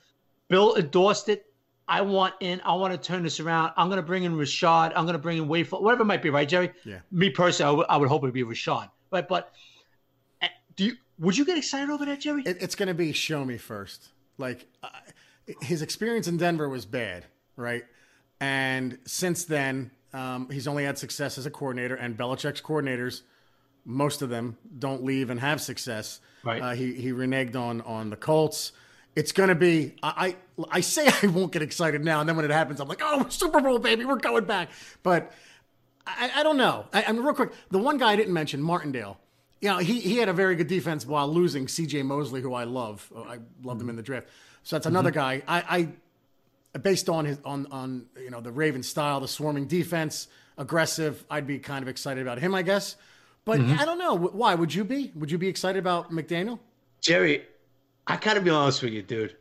Bill endorsed it. I want in. I want to turn this around. I'm going to bring in Rashad. I'm going to bring in Wayfield, whatever it might be, right, Jerry? Yeah. Me personally, I, w- I would hope it would be Rashad. Right, but uh, do you? Would you get excited over that, Jerry? It, it's going to be show me first. Like uh, his experience in Denver was bad, right? And since then, um, he's only had success as a coordinator, and Belichick's coordinators, most of them, don't leave and have success. Right. Uh, he he reneged on on the Colts. It's going to be. I, I I say I won't get excited now, and then when it happens, I'm like, oh, Super Bowl, baby, we're going back. But I, I don't know. I, I mean, real quick, the one guy I didn't mention, Martindale. You know, he, he had a very good defense while losing C.J. Mosley, who I love. I loved him in the draft. So that's another mm-hmm. guy. I, I based on his on on you know the Raven style, the swarming defense, aggressive. I'd be kind of excited about him, I guess. But mm-hmm. I don't know why. Would you be? Would you be excited about McDaniel? Jerry, I gotta be honest with you, dude.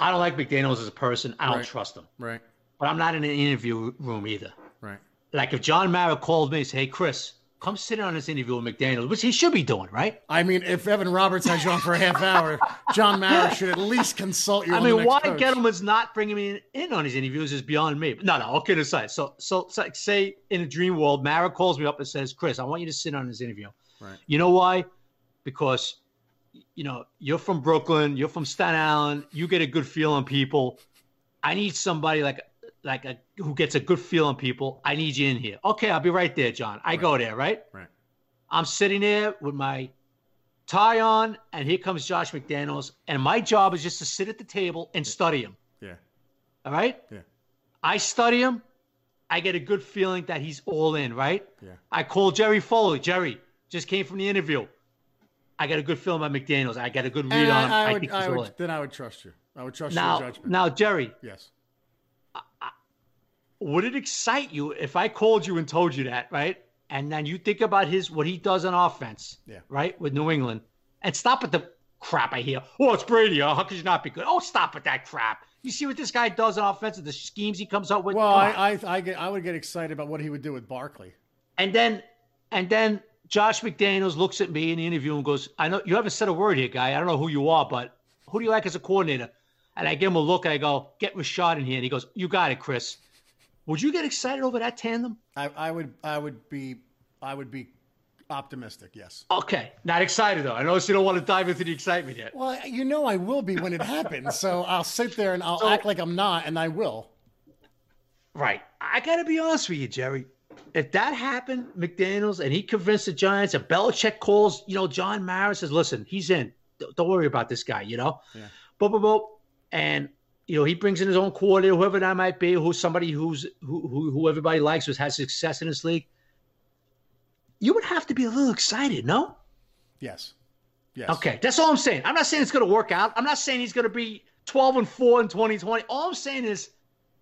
I don't like McDaniel's as a person. I don't Right. trust him. Right, But I'm not in an interview room either. right. Like if John Mara called me and said, "Hey, Chris, come sit on this interview with McDaniel," which he should be doing, right? I mean, if Evan Roberts has you on for a half hour, John Mara should at least consult you. I mean, why coach. Gettleman's not bringing me in, in on his interviews is beyond me. No, no, okay, aside. So, so, so, like, say in a dream world, Mara calls me up and says, "Chris, I want you to sit on this interview." Right. You know why? Because you know you're from Brooklyn, you're from Staten Island, you get a good feel on people. I need somebody like like a who gets a good feel on people. I need you in here. Okay, I'll be right there, John. I go there, right? Right. I'm sitting there with my tie on, and here comes Josh McDaniels, and my job is just to sit at the table and study him. Yeah, All right. Yeah. I study him. I get a good feeling that he's all in. Right. Yeah. I call Jerry Foley. Jerry just came from the interview. I got a good feeling about McDaniel's. I got a good read and on him. I, I I, would, think I would, then I would trust you. I would trust Now, your judgment. now, Jerry, yes. Would it excite you if I called you and told you that, right? And then you think about his what he does on offense, Yeah. right, with New England, and stop with the crap I hear. Oh, it's Brady. How could you not be good? Oh, stop with that crap. You see what this guy does on offense, and the schemes he comes up with. Well, I, I, I get, I would get excited about what he would do with Barkley. and then, and then Josh McDaniels looks at me in the interview and goes, "I know you haven't said a word here, guy. I don't know who you are, but who do you like as a coordinator?" And I give him a look and I go, "Get Rashad in here." And he goes, "You got it, Chris." Would you get excited over that tandem? I, I would, I would be, I would be optimistic. Yes. Okay, not excited though. I notice you don't want to dive into the excitement yet. Well, you know I will be when it happens. So I'll sit there and I'll So- act like I'm not, and I will. Right. I got to be honest with you, Jerry. If that happened, McDaniels, and he convinced the Giants, and Belichick calls, you know, John Mara says, listen, he's in. Don't don't worry about this guy, you know? Yeah. Boop, boop, boop. And, you know, he brings in his own coordinator, whoever that might be, who's somebody who's who, who, who everybody likes, who's had success in this league. You would have to be a little excited, no? Yes. Yes. Okay, that's all I'm saying. I'm not saying it's going to work out. I'm not saying he's going to be 12 and 4 in 2020. All I'm saying is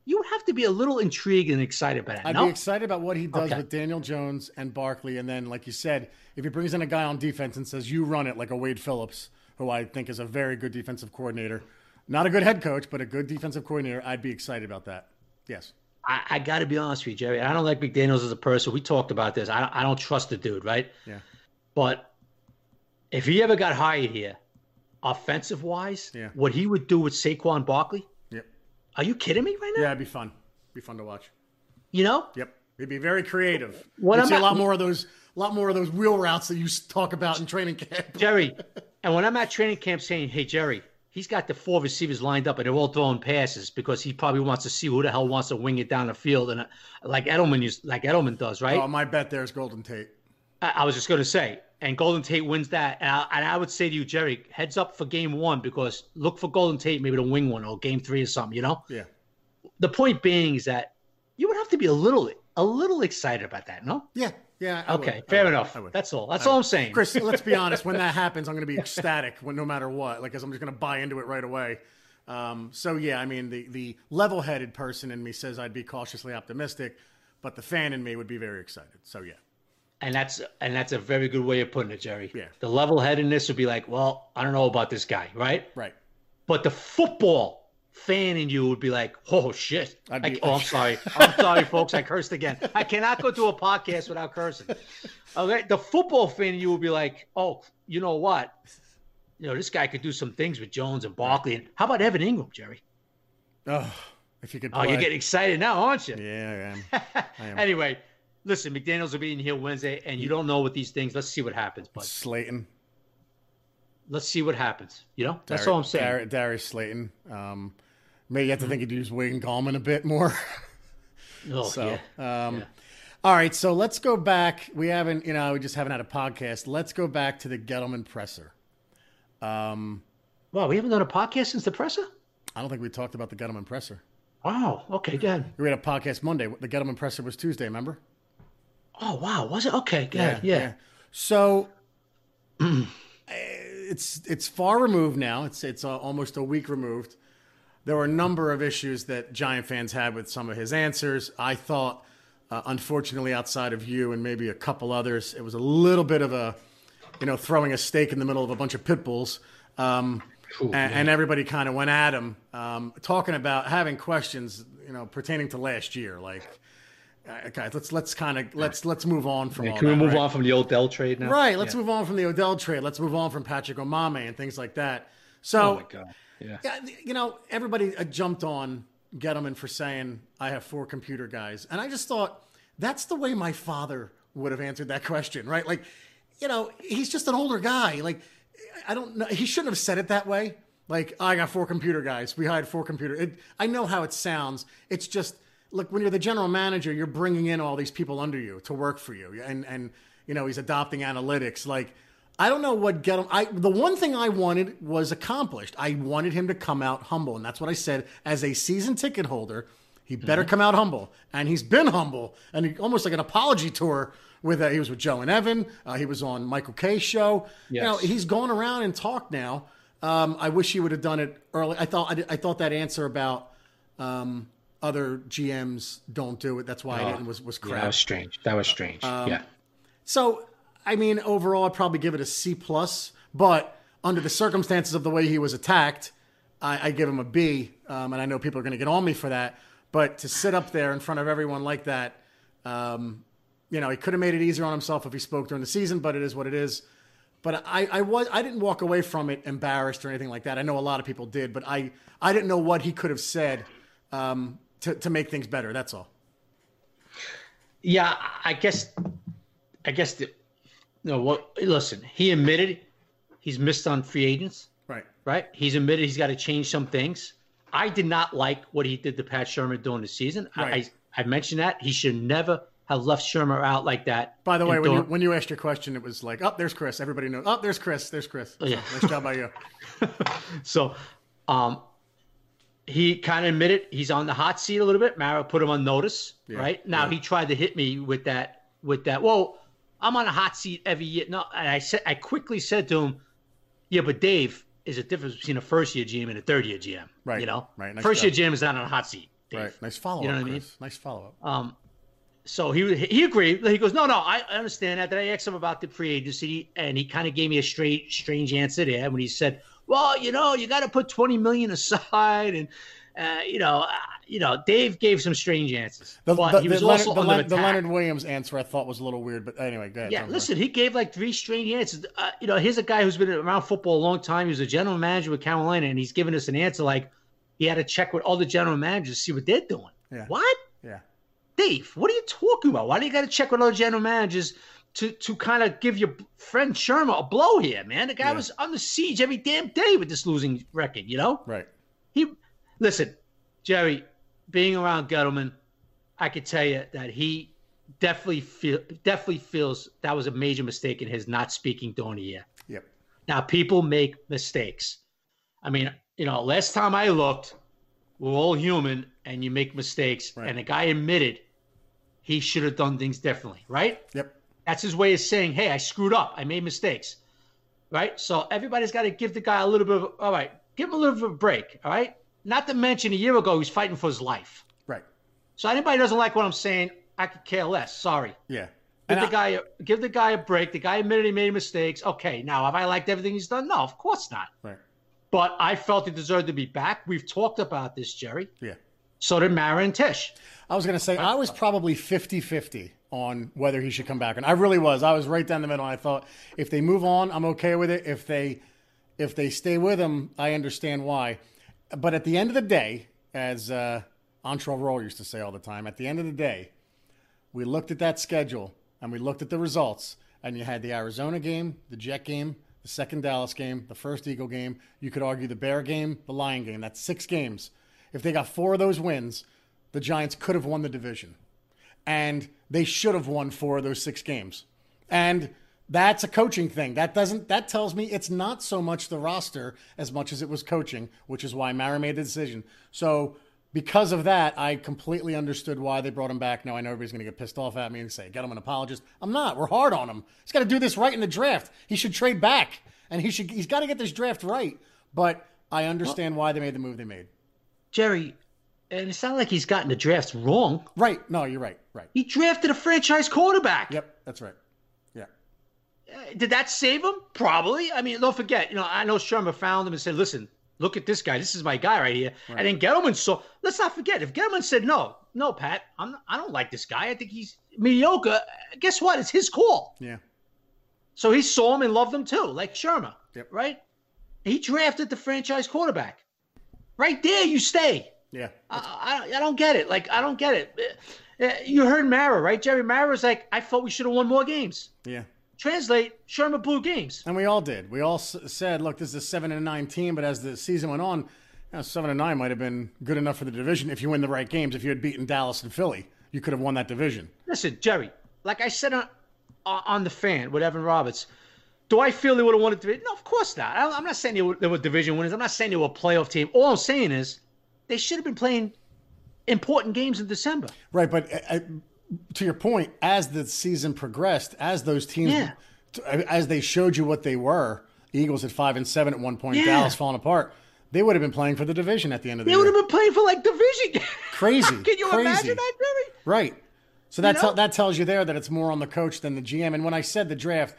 you would have to be a little intrigued and excited by that. I'd no? be excited about what he does Okay. with Daniel Jones and Barkley, and then, like you said, if he brings in a guy on defense and says, "You run it," like a Wade Phillips, who I think is a very good defensive coordinator, not a good head coach, but a good defensive coordinator, I'd be excited about that. Yes. I, I got to be honest with you, Jerry. I don't like McDaniels as a person. We talked about this. I don't, I don't trust the dude, right? Yeah. But if he ever got hired here, offensive wise, Yeah. what he would do with Saquon Barkley, Yep. are you kidding me right now? Yeah, it'd be fun. Be fun to watch. You know? Yep. He'd be very creative. What You'd I'm see a lot more of those, a lot more of those wheel routes that you talk about in training camp. Jerry, and when I'm at training camp saying, hey, Jerry, he's got the four receivers lined up and they're all throwing passes because he probably wants to see who the hell wants to wing it down the field. And uh, like Edelman used, like Edelman does, right? Oh, my bet there's Golden Tate. I, I was just going to say, and Golden Tate wins that. And I, and I would say to you, Jerry, heads up for game one because look for Golden Tate maybe to wing one or game three or something, you know? Yeah. The point being is that you would have to be a little, a little excited about that, no? Yeah. Yeah. I. Okay, I fair would. enough. Would. That's all. That's all would. I'm saying. Chris, let's be honest. When that happens, I'm going to be ecstatic when, no matter what. Like, 'cause I'm just going to buy into it right away. Um, so yeah, I mean, the the level-headed person in me says I'd be cautiously optimistic, but the fan in me would be very excited. So yeah, And that's and that's a very good way of putting it, Jerry. Yeah. The level headedness would be like, well, I don't know about this guy, right? right. But the football fan in you would be like, "Oh shit!" Like, oh, I'm sorry. I'm sorry, folks. I cursed again. I cannot go to a podcast without cursing. Okay, the football fan in you would be like, "Oh, you know what? You know this guy could do some things with Jones and Barkley. And how about Evan Engram, Jerry? Oh, if you could. Oh, you're getting excited now, aren't you? Yeah, I am. I am. anyway, listen, McDaniel's will be in here Wednesday, and you don't know what these things. Let's see what happens, but Slayton. Let's see what happens. You know, that's Dar- all I'm saying. Dar- Darius Slayton. Um, maybe you have to think he'd use Wayne Gallman a bit more. oh, so, yeah. um, Yeah. all right. So let's go back. We haven't, you know, we just haven't had a podcast. Let's go back to the Gettleman presser. Um, Wow, we haven't done a podcast since the presser. I don't think we talked about the Gettleman presser. Wow. Okay, good. We had a podcast Monday. The Gettleman presser was Tuesday. Remember? Oh wow, was it? Okay, good. Yeah. So uh, it's it's far removed now. It's it's uh, almost a week removed. There were a number of issues that Giant fans had with some of his answers. I thought, uh, unfortunately, outside of you and maybe a couple others, it was a little bit of a, you know, throwing a stake in the middle of a bunch of pit bulls. Um, Ooh, and, and everybody kind of went at him, um, talking about having questions, you know, pertaining to last year. Like, uh, guys, let's let's kind of let's let's move on from all Can we that, move right? on from the Odell trade now? Right. Let's Yeah. move on from the Odell trade. Let's move on from Patrick Omameh and things like that. So, Oh my god. Yeah. yeah, you know, everybody uh, jumped on Gettleman for saying I have four computer guys, and I just thought that's the way my father would have answered that question, right? Like, you know, he's just an older guy. Like, I don't know. He shouldn't have said it that way. Like, I got four computer guys. We hired four computer. It, I know how it sounds. It's just look when you're the general manager, you're bringing in all these people under you to work for you, and and you know he's adopting analytics. Like, I don't know what get him. I the one thing I wanted was accomplished. I wanted him to come out humble, and that's what I said as a season ticket holder. He better come out humble, and he's been humble, and he, almost like an apology tour. With uh, he was with Joe and Evan. Uh, he was on Michael Kay's show. You know, Yes. he's gone around and talked now. Um, I wish he would have done it early. I thought I, I thought that answer about um, other GMs don't do it. That's why I didn't was was Yeah, that was strange. That was strange. yeah. So, I mean, overall, I'd probably give it a C plus. But under the circumstances of the way he was attacked, I, I give him a B. Um, and I know people are going to get on me for that. But to sit up there in front of everyone like that, um, you know, he could have made it easier on himself if he spoke during the season. But it is what it is. But I, I was I didn't walk away from it embarrassed or anything like that. I know a lot of people did, but I I didn't know what he could have said um, to to make things better. That's all. Yeah, I guess. I guess the. No, what? Listen, he admitted he's missed on free agents. Right. Right. He's admitted he's got to change some things. I did not like what he did to Pat Shurmur during the season. Right. I, I mentioned that he should never have left Shurmur out like that. By the way, when you when you asked your question, it was like, "Oh, there's Chris." Everybody knows. Oh, there's Chris. There's Chris. So, yeah. nice job by you. So, um, he kind of admitted he's on the hot seat a little bit. Mara put him on notice, right? Now yeah. he tried to hit me with that, with that. Well, I'm on a hot seat every year. No, and I said, I quickly said to him, "Yeah, but Dave, is a difference between a first year GM and a third year GM. Right, You know, right, nice first job. year GM is not on a hot seat. Dave. Right. Nice follow up. You know what I mean? Nice follow up. Um, so he he agreed. He goes, no, no, I I understand that. Then I asked him about the free agency, and he kind of gave me a straight, strange answer there when he said, "Well, you know, you got to put twenty million aside," and uh, you know, uh, you know, Dave gave some strange answers, The, but the, he was the, also Leonard, the, the. Leonard Williams answer I thought was a little weird, but anyway, go ahead. Yeah, listen, he gave like three strange answers. Uh, you know, here's a guy who's been around football a long time. He was a general manager with Carolina, and he's giving us an answer like he had to check with all the general managers to see what they're doing. Yeah. What? Yeah. Dave, what are you talking about? Why do you got to check with other general managers to to kind of give your friend Shurmur a blow here, man? The guy Yeah. was under siege every damn day with this losing record, you know? Right. He listen, Jerry, being around Gettleman, I could tell you that he definitely feel definitely feels that was a major mistake in his not speaking the. Yep. Now people make mistakes. I mean, you know, last time I looked, we're all human and you make mistakes. Right. And the guy admitted he should have done things differently, right? Yep. That's his way of saying, hey, I screwed up. I made mistakes. Right? So everybody's got to give the guy a little bit of, all right, give him a little bit of a break. All right? Not to mention a year ago, he was fighting for his life. Right. So anybody doesn't like what I'm saying, I could care less. Sorry. Yeah. Give And the I- guy a, give the guy a break. The guy admitted he made mistakes. Okay, now have I liked everything he's done? No, of course not. Right. but I felt he deserved to be back. We've talked about this, Jerry. Yeah. So did Mara and Tisch. I was going to say, I was probably 50 50 on whether he should come back. And I really was. I was right down the middle. I thought if they move on, I'm okay with it. If they if they stay with him, I understand why. But at the end of the day, as uh, Antrel Rolle used to say all the time, at the end of the day, we looked at that schedule and we looked at the results, and you had the Arizona game, the Jet game, the second Dallas game, the first Eagle game. You could argue the Bear game, the Lion game. That's six games. If they got four of those wins, the Giants could have won the division. And they should have won four of those six games. And that's a coaching thing. That doesn't that tells me it's not so much the roster as much as it was coaching, which is why Mara made the decision. So because of that, I completely understood why they brought him back. Now I know everybody's going to get pissed off at me and say, "Get him an apologist." I'm not. We're hard on him. He's got to do this right in the draft. He should trade back, and he should. He's got to get this draft right. But I understand why they made the move they made. Jerry, and it's not like he's gotten the drafts wrong. Right. No, you're right. Right. He drafted a franchise quarterback. Yep, that's right. Yeah. Uh, Did that save him? Probably. I mean, don't forget, you know, I know Shurmur found him and said, listen, look at this guy. This is my guy right here. And then Gettleman saw, let's not forget, if Gettleman said, no, no, Pat, I'm I don't like this guy. I think he's mediocre. Guess what? It's his call. Yeah. So he saw him and loved him too, like Shurmur. Yep. Right? He drafted the franchise quarterback. Right there, you stay. Yeah. I, I, I don't get it. Like, I don't get it. Uh, uh, You heard Mara, right? Jerry Mara was like, I thought we should have won more games. Yeah. Translate, Shurmur blew games. And we all did. We all s- said, "Look, this is a seven and nine team." But as the season went on, you know, seven and nine might have been good enough for the division if you win the right games. If you had beaten Dallas and Philly, you could have won that division. Listen, Jerry, like I said on, on the fan with Evan Roberts, do I feel they would have won it? division? No, of course not. I'm not saying they were, they were division winners. I'm not saying they were a playoff team. All I'm saying is they should have been playing important games in December. Right, but uh, uh, to your point, as the season progressed, as those teams, Yeah. as they showed you what they were, the Eagles at five and seven at one point, Yeah. Dallas falling apart. They would have been playing for the division at the end of the year. They would have been playing for like division. Crazy, Can you crazy. imagine that, Jerry? Right. So that know? tell that tells you there that it's more on the coach than the GM. And when I said the draft,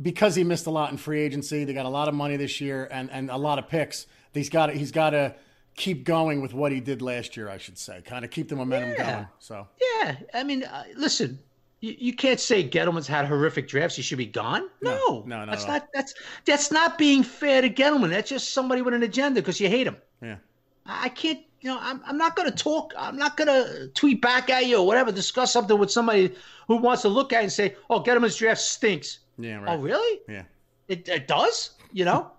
because he missed a lot in free agency, they got a lot of money this year and, and a lot of picks. He's got to, he's got to keep going with what he did last year. I should say, kind of keep the momentum Yeah. going. So Yeah, I mean, uh, listen, you, you can't say Gettleman's had horrific drafts. He should be gone. No, no, not that's at not that's that's not being fair to Gettleman. That's just somebody with an agenda because you hate him. yeah, I I can't, you know, I'm, I'm not going to talk. I'm not going to tweet back at you or whatever. Discuss something with somebody who wants to look at it and say, "Oh, Gettleman's draft stinks." yeah, Right. Oh, really? Yeah, It, it does. You know.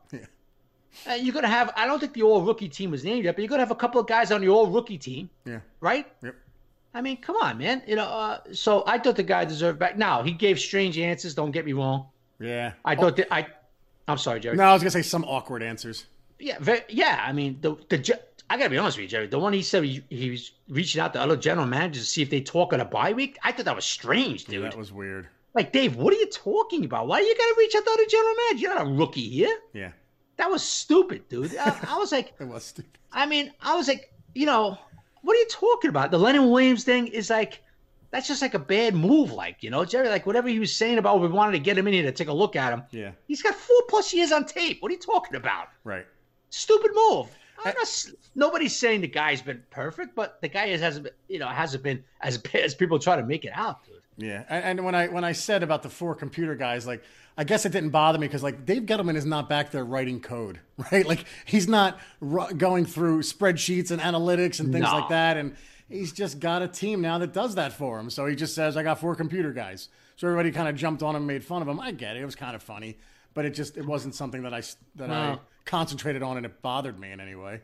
Yeah. Uh, you're gonna have. I don't think the all rookie team was named yet, but you're gonna have a couple of guys on the all rookie team, yeah, right? yep. I mean, come on, man. You know, uh, so I thought the guy deserved back. Now he gave strange answers. Don't get me wrong. Yeah. I thought that I. I'm sorry, Jerry. No, I was gonna say some awkward answers. Yeah, ve yeah. I mean, the the I gotta be honest with you, Jerry. The one he said he, he was reaching out to other general managers to see if they talk on a bye week. I thought that was strange, dude. That was weird. Like, Dave, what are you talking about? Why do you gotta reach out to other general managers? You're not a rookie here. Yeah, That was stupid, dude. I, I was like, it was stupid. I mean, I was like, you know, what are you talking about? The Leonard Williams thing is like, that's just like a bad move, like, you know, Jerry, like whatever he was saying about we wanted to get him in here to take a look at him. Yeah, He's got four plus years on tape. What are you talking about? right. Stupid move. I'm eh. not, nobody's saying the guy's been perfect, but the guy is, hasn't been, you know, hasn't been as bad as people try to make it out, dude. Yeah, and, and when I when I said about the four computer guys, like I guess it didn't bother me because like Dave Gettleman is not back there writing code, right? Like he's not ru- going through spreadsheets and analytics and things No. like that, and he's just got a team now that does that for him. So he just says, "I got four computer guys." So everybody kind of jumped on him, made fun of him. I get it; it was kind of funny, but it just it wasn't something that I that I concentrated on, and it bothered me in any way.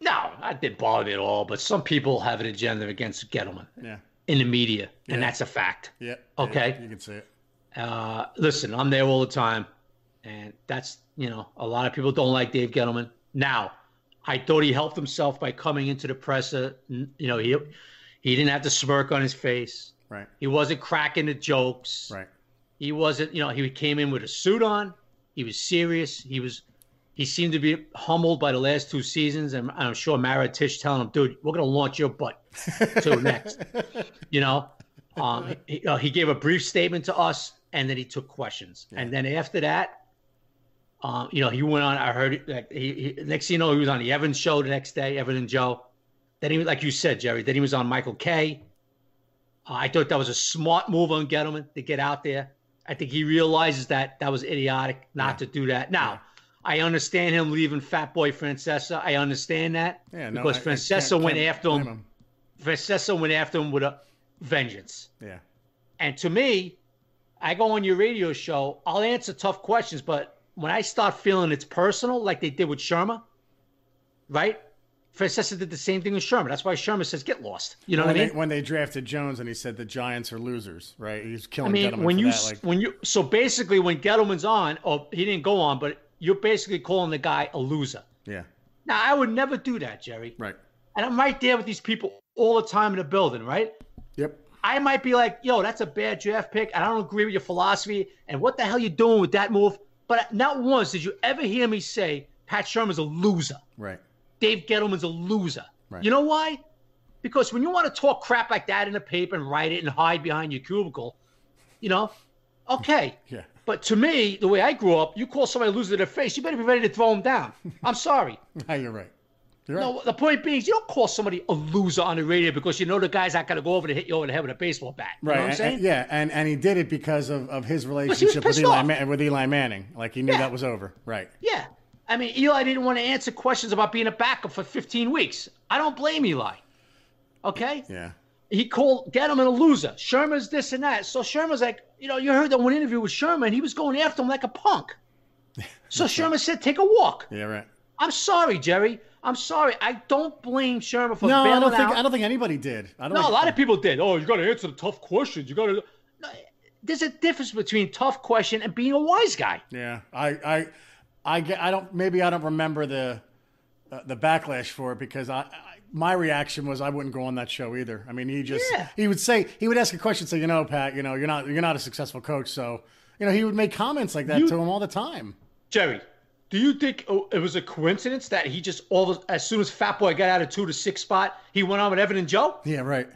No, that didn't bother me at all, but some people have an agenda against Gettleman Yeah, in the media, Yeah. and that's a fact. yeah. Okay. yeah, you can say it. Uh, listen, I'm there all the time, and that's you know a lot of people don't like Dave Gettleman. Now, I thought he helped himself by coming into the presser. You know, he he didn't have the smirk on his face. Right, He wasn't cracking the jokes. right. He wasn't. You know, he came in with a suit on. He was serious. He was. He seemed to be humbled by the last two seasons, and I'm sure Mara Tisch telling him, "Dude, we're gonna launch your butt to next." You know, um, he, uh, he gave a brief statement to us, and then he took questions, and then after that, Um, you know, he went on. I heard. Like, he, he, next thing you know, he was on the Evans show the next day. Evan and Joe. Then he, like you said, Jerry. Then he was on Michael Kay. Uh, I thought that was a smart move on Gettleman to get out there. I think he realizes that that was idiotic not yeah. to do that. Now, yeah. I understand him leaving Fat Boy Francesa. I understand that yeah, no, because I, Francesa I went after him. him. Francesa went after him with a vengeance. Yeah. And to me, I go on your radio show. I'll answer tough questions, but when I start feeling it's personal, like they did with Shurmur, right? Francesa did the same thing with Shurmur. That's why Shurmur says get lost. You know when what I mean? when they drafted Jones and he said the Giants are losers, right? He's killing. I mean, Gettleman when you that, like... when you so basically when Gettleman's on, or he didn't go on, but you're basically calling the guy a loser. Yeah. Now I would never do that, Jerry. Right. And I'm right there with these people all the time in the building, right? Yep. I might be like, yo, that's a bad draft pick. I don't agree with your philosophy. And what the hell you doing with that move? But not once did you ever hear me say Pat Shurmur's a loser. Right. Dave Gettleman's a loser. Right. You know why? Because when you want to talk crap like that in a paper and write it and hide behind your cubicle, you know, okay. yeah. But to me, the way I grew up, you call somebody a loser to their face, you better be ready to throw them down. I'm sorry. no, you're right. You're no, the point being, is you don't call somebody a loser on the radio because you know the guy's not going to go over to hit you over the head with a baseball bat. You right. I'm saying? And, yeah, and, and he did it because of, of his relationship with Eli, Man- with Eli Manning. Like he knew yeah. that was over. Right. Yeah. I mean, Eli didn't want to answer questions about being a backup for 15 weeks. I don't blame Eli. Okay? Yeah. He called Gettleman a loser. Shurmur's this and that. So Shurmur's like, you know, you heard that one interview with Shurmur. he was going after him like a punk. So Shurmur said, take a walk. Yeah, right. I'm sorry, Jerry. I'm sorry. I don't blame Shurmur for that. no. I don't think. out. I don't think anybody did. I don't. No, think, a lot of people did. Oh, you got to answer the tough questions. You got to. No, there's a difference between tough question and being a wise guy. Yeah, I, I, I get. I don't. Maybe I don't remember the, uh, the backlash for it because I, my reaction was I wouldn't go on that show either. I mean, he just Yeah. he would say he would ask a question, say, you know, Pat, you know, you're not you're not a successful coach, so you know he would make comments like that You- to him all the time. Jerry, do you think oh, it was a coincidence that he just all as soon as Fat Boy got out of two to six spot, he went on with Evan and Joe? Yeah, right.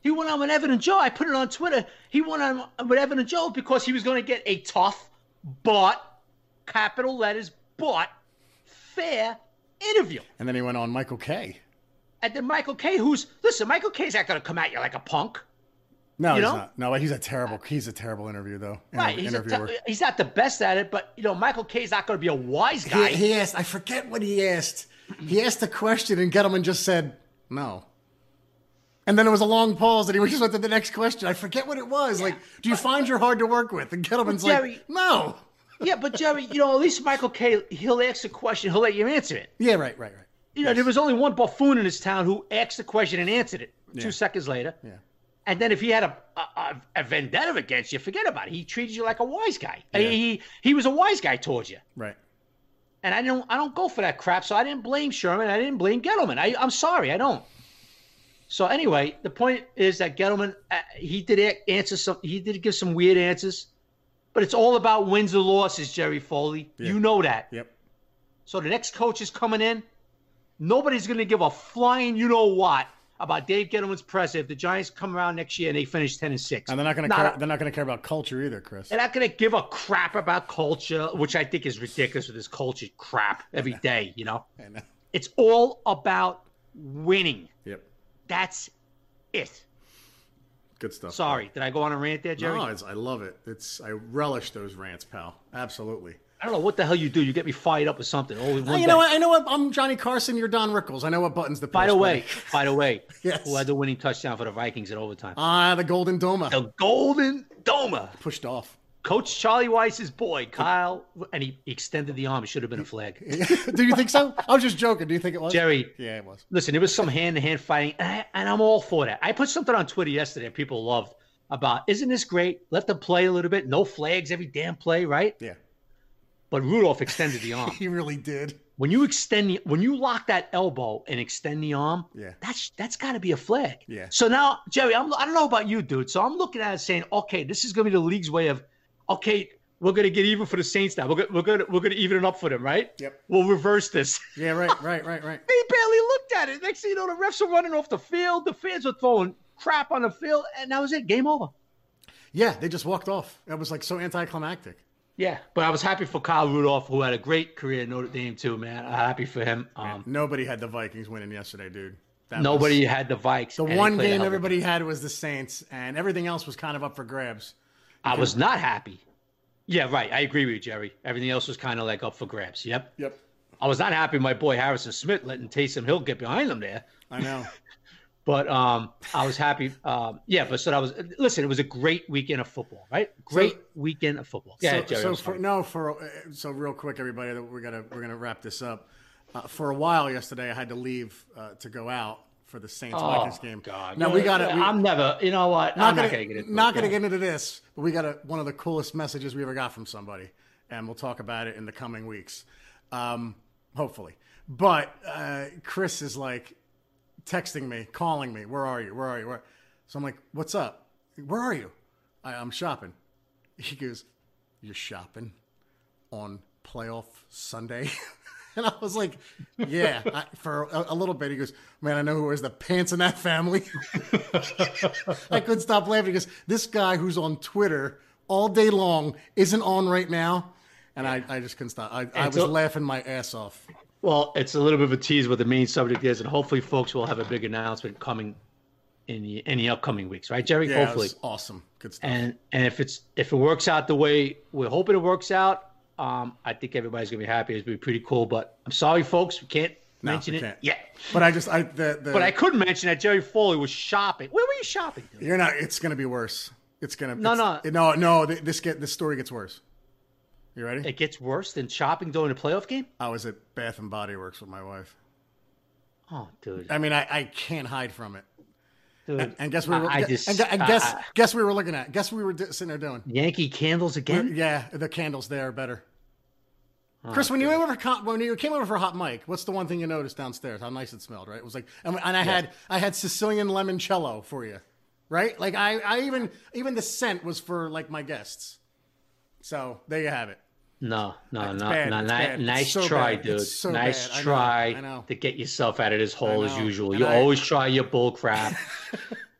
He went on with Evan and Joe. I put it on Twitter. He went on with Evan and Joe because he was going to get a tough, but capital letters, but fair interview. And then he went on Michael Kay. And then Michael Kay, who's listen, Michael Kay's not going to come at you like a punk. No, You he's know? not. No, he's a terrible. He's a terrible interview though. Right. He's, a interviewer. t- he's not the best at it, but you know, Michael Kay's not going to be a wise guy. he, he asked. I forget what he asked. He asked a question, and Gettleman just said no. And then it was a long pause, and he just went to the next question. I forget what it was. Like, do you find you're hard to work with? And Gettleman's Jerry- like, no. yeah, but Jerry, you know, at least Michael Kay. he'll ask a question, he'll let you answer it. Yeah, right, right, right. You know, there was only one buffoon in this town who asked the question and answered it two seconds later. Yeah. And then if he had a, a, a vendetta against you, forget about it. He treated you like a wise guy. Yeah. He he was a wise guy towards you. Right. And I don't I don't go for that crap. So I didn't blame Shurmur. I didn't blame Gettleman. I, I'm sorry, I don't. So anyway, the point is that Gettleman uh, he did answer some he did give some weird answers, but it's all about wins and losses, Jerry Foley. Yeah. You know that. Yep. So the next coach is coming in. Nobody's going to give a flying you know what about Dave Gettleman's press if the Giants come around next year and they finish ten and six. And they're not going to they're not going to care about culture either, Chris. They're not going to give a crap about culture, which I think is ridiculous with this culture crap every day. You know, I know. it's all about winning. Yep. That's it. Good stuff. Sorry, did I go on a rant there, Jerry? No, I love it. It's I relish those rants, pal. Absolutely. I don't know what the hell you do. You get me fired up with something. Only one you know what? I know what. I'm Johnny Carson. You're Don Rickles. I know what buttons to push. By the way, by the way, Yes. who had the winning touchdown for the Vikings in overtime? ah, the Golden Domer the Golden Domer. pushed off. Coach Charlie Weis's boy, Kyle, and he extended the arm. It should have been a flag. Do you think so? I was just joking. Do you think it was? Jerry, Yeah, it was. listen, there was some hand to hand fighting, and, I, and I'm all for that. I put something on Twitter yesterday people loved about, isn't this great? Let them play a little bit. No flags every damn play, right? Yeah, But Rudolph extended the arm. he really did. when you extend the, when you lock that elbow and extend the arm, Yeah. that's that's got to be a flag. Yeah. So now, Jerry, I'm, I don't know about you, dude. So I'm looking at it saying, okay, this is going to be the league's way of, okay, we're going to get even for the Saints now. We're going we're to, we're going to even it up for them, right? Yep. We'll reverse this. Yeah, right, right, right, right. They barely looked at it. Next thing you know, the refs are running off the field. The fans are throwing crap on the field, and that was it. Game over. Yeah, they just walked off. That was like so anticlimactic. Yeah, but I was happy for Kyle Rudolph, who had a great career at Notre Dame too, man. I'm happy for him. Um, Nobody had the Vikings winning yesterday, dude. That was- nobody had the Vikes. the one game hell of a- everybody had was the Saints, and everything else was kind of up for grabs. I was not happy. Yeah, right. I agree with you, Jerry. Everything else was kind of like up for grabs. Yep. Yep. I was not happy my boy Harrison Smith letting Taysom Hill get behind him there. I know. But um, I was happy. Um, yeah, but so I was. Listen, it was a great weekend of football, right? Great weekend of football. Yeah, so, Jerry. so for, no, for uh, so real quick, everybody, that we're gonna we're gonna wrap this up. Uh, for a while yesterday, I had to leave uh, to go out for the Saints Oh, Vikings game. God. Now You we got it. I'm never. You know what? not I'm gonna, not gonna get into. not gonna get into this, but we got a, one of the coolest messages we ever got from somebody, and we'll talk about it in the coming weeks, um, hopefully. But uh, Chris is like texting me, calling me. Where are you? Where are you? Where? So I'm like, what's up? Where are you? I, I'm shopping. He goes, you're shopping on playoff Sunday. And I was like, yeah, I, for a, a little bit. He goes, man, I know who wears the pants in that family. I couldn't stop laughing because this guy who's on Twitter all day long isn't on right now. And I, I just couldn't stop. I, I was so- laughing my ass off. Well, it's a little bit of a tease what the main subject is, and hopefully, folks will have a big announcement coming in the in the upcoming weeks, right, Jerry? Yeah, hopefully. awesome. Good stuff. And and if it's if it works out the way we're hoping it works out, um, I think everybody's gonna be happy. It's gonna be pretty cool. But I'm sorry, folks, we can't No, mention we it yet. but I just, I, the, the, But I could mention that Jerry Foley was shopping. Where were you shopping? dude? you're not, it's going to be worse. It's going to, No, it's- no, no, th- this get, this story gets worse. You ready? It gets worse than shopping during a playoff game. Oh, I was at Bath and Body Works with my wife. Oh, dude, I mean, I, I can't hide from it. dude. And guess we were, I, I and, just gu- and guess, I- guess we were looking at, guess we were sitting there doing. Yankee candles again. Yeah, the candles there are better. Oh, Chris, when you went over for, when you came over for hot mic, what's the one thing you noticed downstairs? How nice it smelled, right? It was like, and, and I had I had Sicilian limoncello for you, right? Like I, I even even the scent was for like my guests. So there you have it. No, no, It's no, bad, no. it's ni- bad, it's Nice so try, bad, dude. so nice bad. I know, try I know. to get yourself out of this hole as usual. And You I- always try your bull crap.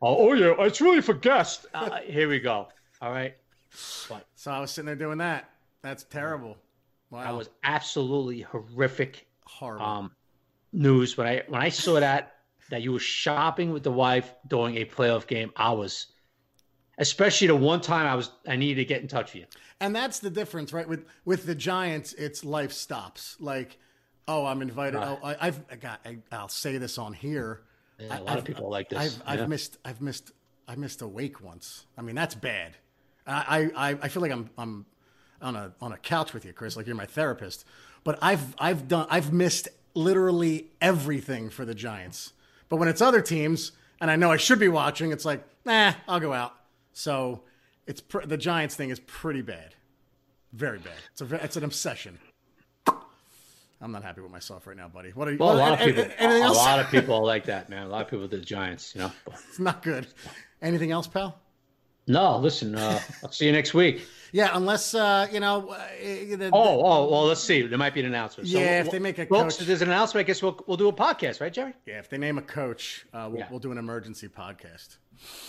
oh, oh, yeah, it's really for guests. Uh, here we go. All right. But So I was sitting there doing that. That's terrible. Wow, that was absolutely horrific horrible. um, news when I when I saw that that you were shopping with the wife during a playoff game. I was, especially the one time I was I needed to get in touch with you. and that's the difference, right? With with the Giants, it's life stops. Like, oh, I'm invited. Right. Oh, I, I've got. I, I'll say this on here. Yeah, a lot I've- of people like this. I've I've yeah. missed I've missed I missed a wake once. I mean that's bad. I I, I feel like I'm I'm on a on a couch with you, Chris, like you're my therapist. But I've I've done I've missed literally everything for the Giants. But when it's other teams, and I know I should be watching, it's like nah, I'll go out. So it's pr- the Giants thing is pretty bad, very bad. It's a it's an obsession. I'm not happy with myself right now, buddy. What are you? Well, a lot of people, anything a lot of people like that, man. A lot of people, the Giants, you know. It's not good. Anything else, pal? No, listen. Uh, I'll see you next week. Yeah, unless uh, you know. Uh, the, Oh, oh, well, let's see. There might be an announcement. Yeah, if they make a folks, coach- if there's an announcement, I guess we'll we'll do a podcast, right, Jerry? yeah, if they name a coach, uh, we'll, Yeah. we'll do an emergency podcast.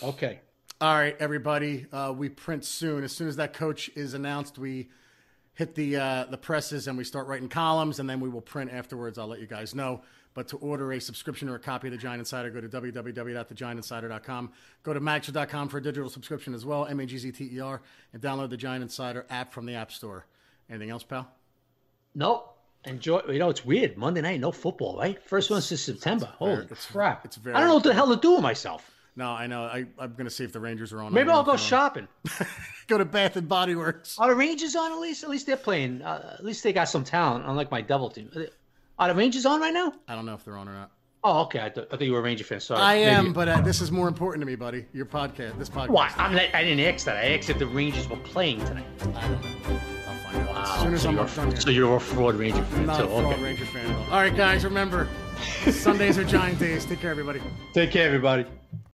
Okay. All right, everybody. Uh, we print soon. As soon as that coach is announced, we hit the uh, the presses and we start writing columns, and then we will print afterwards. I'll let you guys know. But to order a subscription or a copy of the Giant Insider, go to www.thegiantinsider.com. Go to magzter.com for a digital subscription as well, M A G Z T E R, and download the Giant Insider app from the App Store. Anything else, pal? Nope. Enjoy. You know, it's weird. Monday night, no football, right? First one since September. Holy it's- crap! it's very- I don't know what the hell to do with myself. No, I know. I, I'm going to see if the Rangers are on. Maybe I'll go if they're on. shopping. Go to Bath and Body Works. Are the Rangers on at least? At least they're playing. Uh, at least they got some talent, unlike my devil team. Are, the Rangers on right now? I don't know if they're on or not. Oh, okay. I, th- I thought you were a Ranger fan. Sorry. I Maybe- am, but uh, this is more important to me, buddy. Your podcast, this podcast. Why? I'm not, I didn't ask that. I asked if the Rangers were playing tonight. I don't know. I'll find out as soon as so, I'm you're, done here. so you're a fraud Ranger I'm fan not too. a fraud Okay. Ranger fan all. All right, guys, remember Sundays are Giant days. Take care, everybody. Take care, everybody.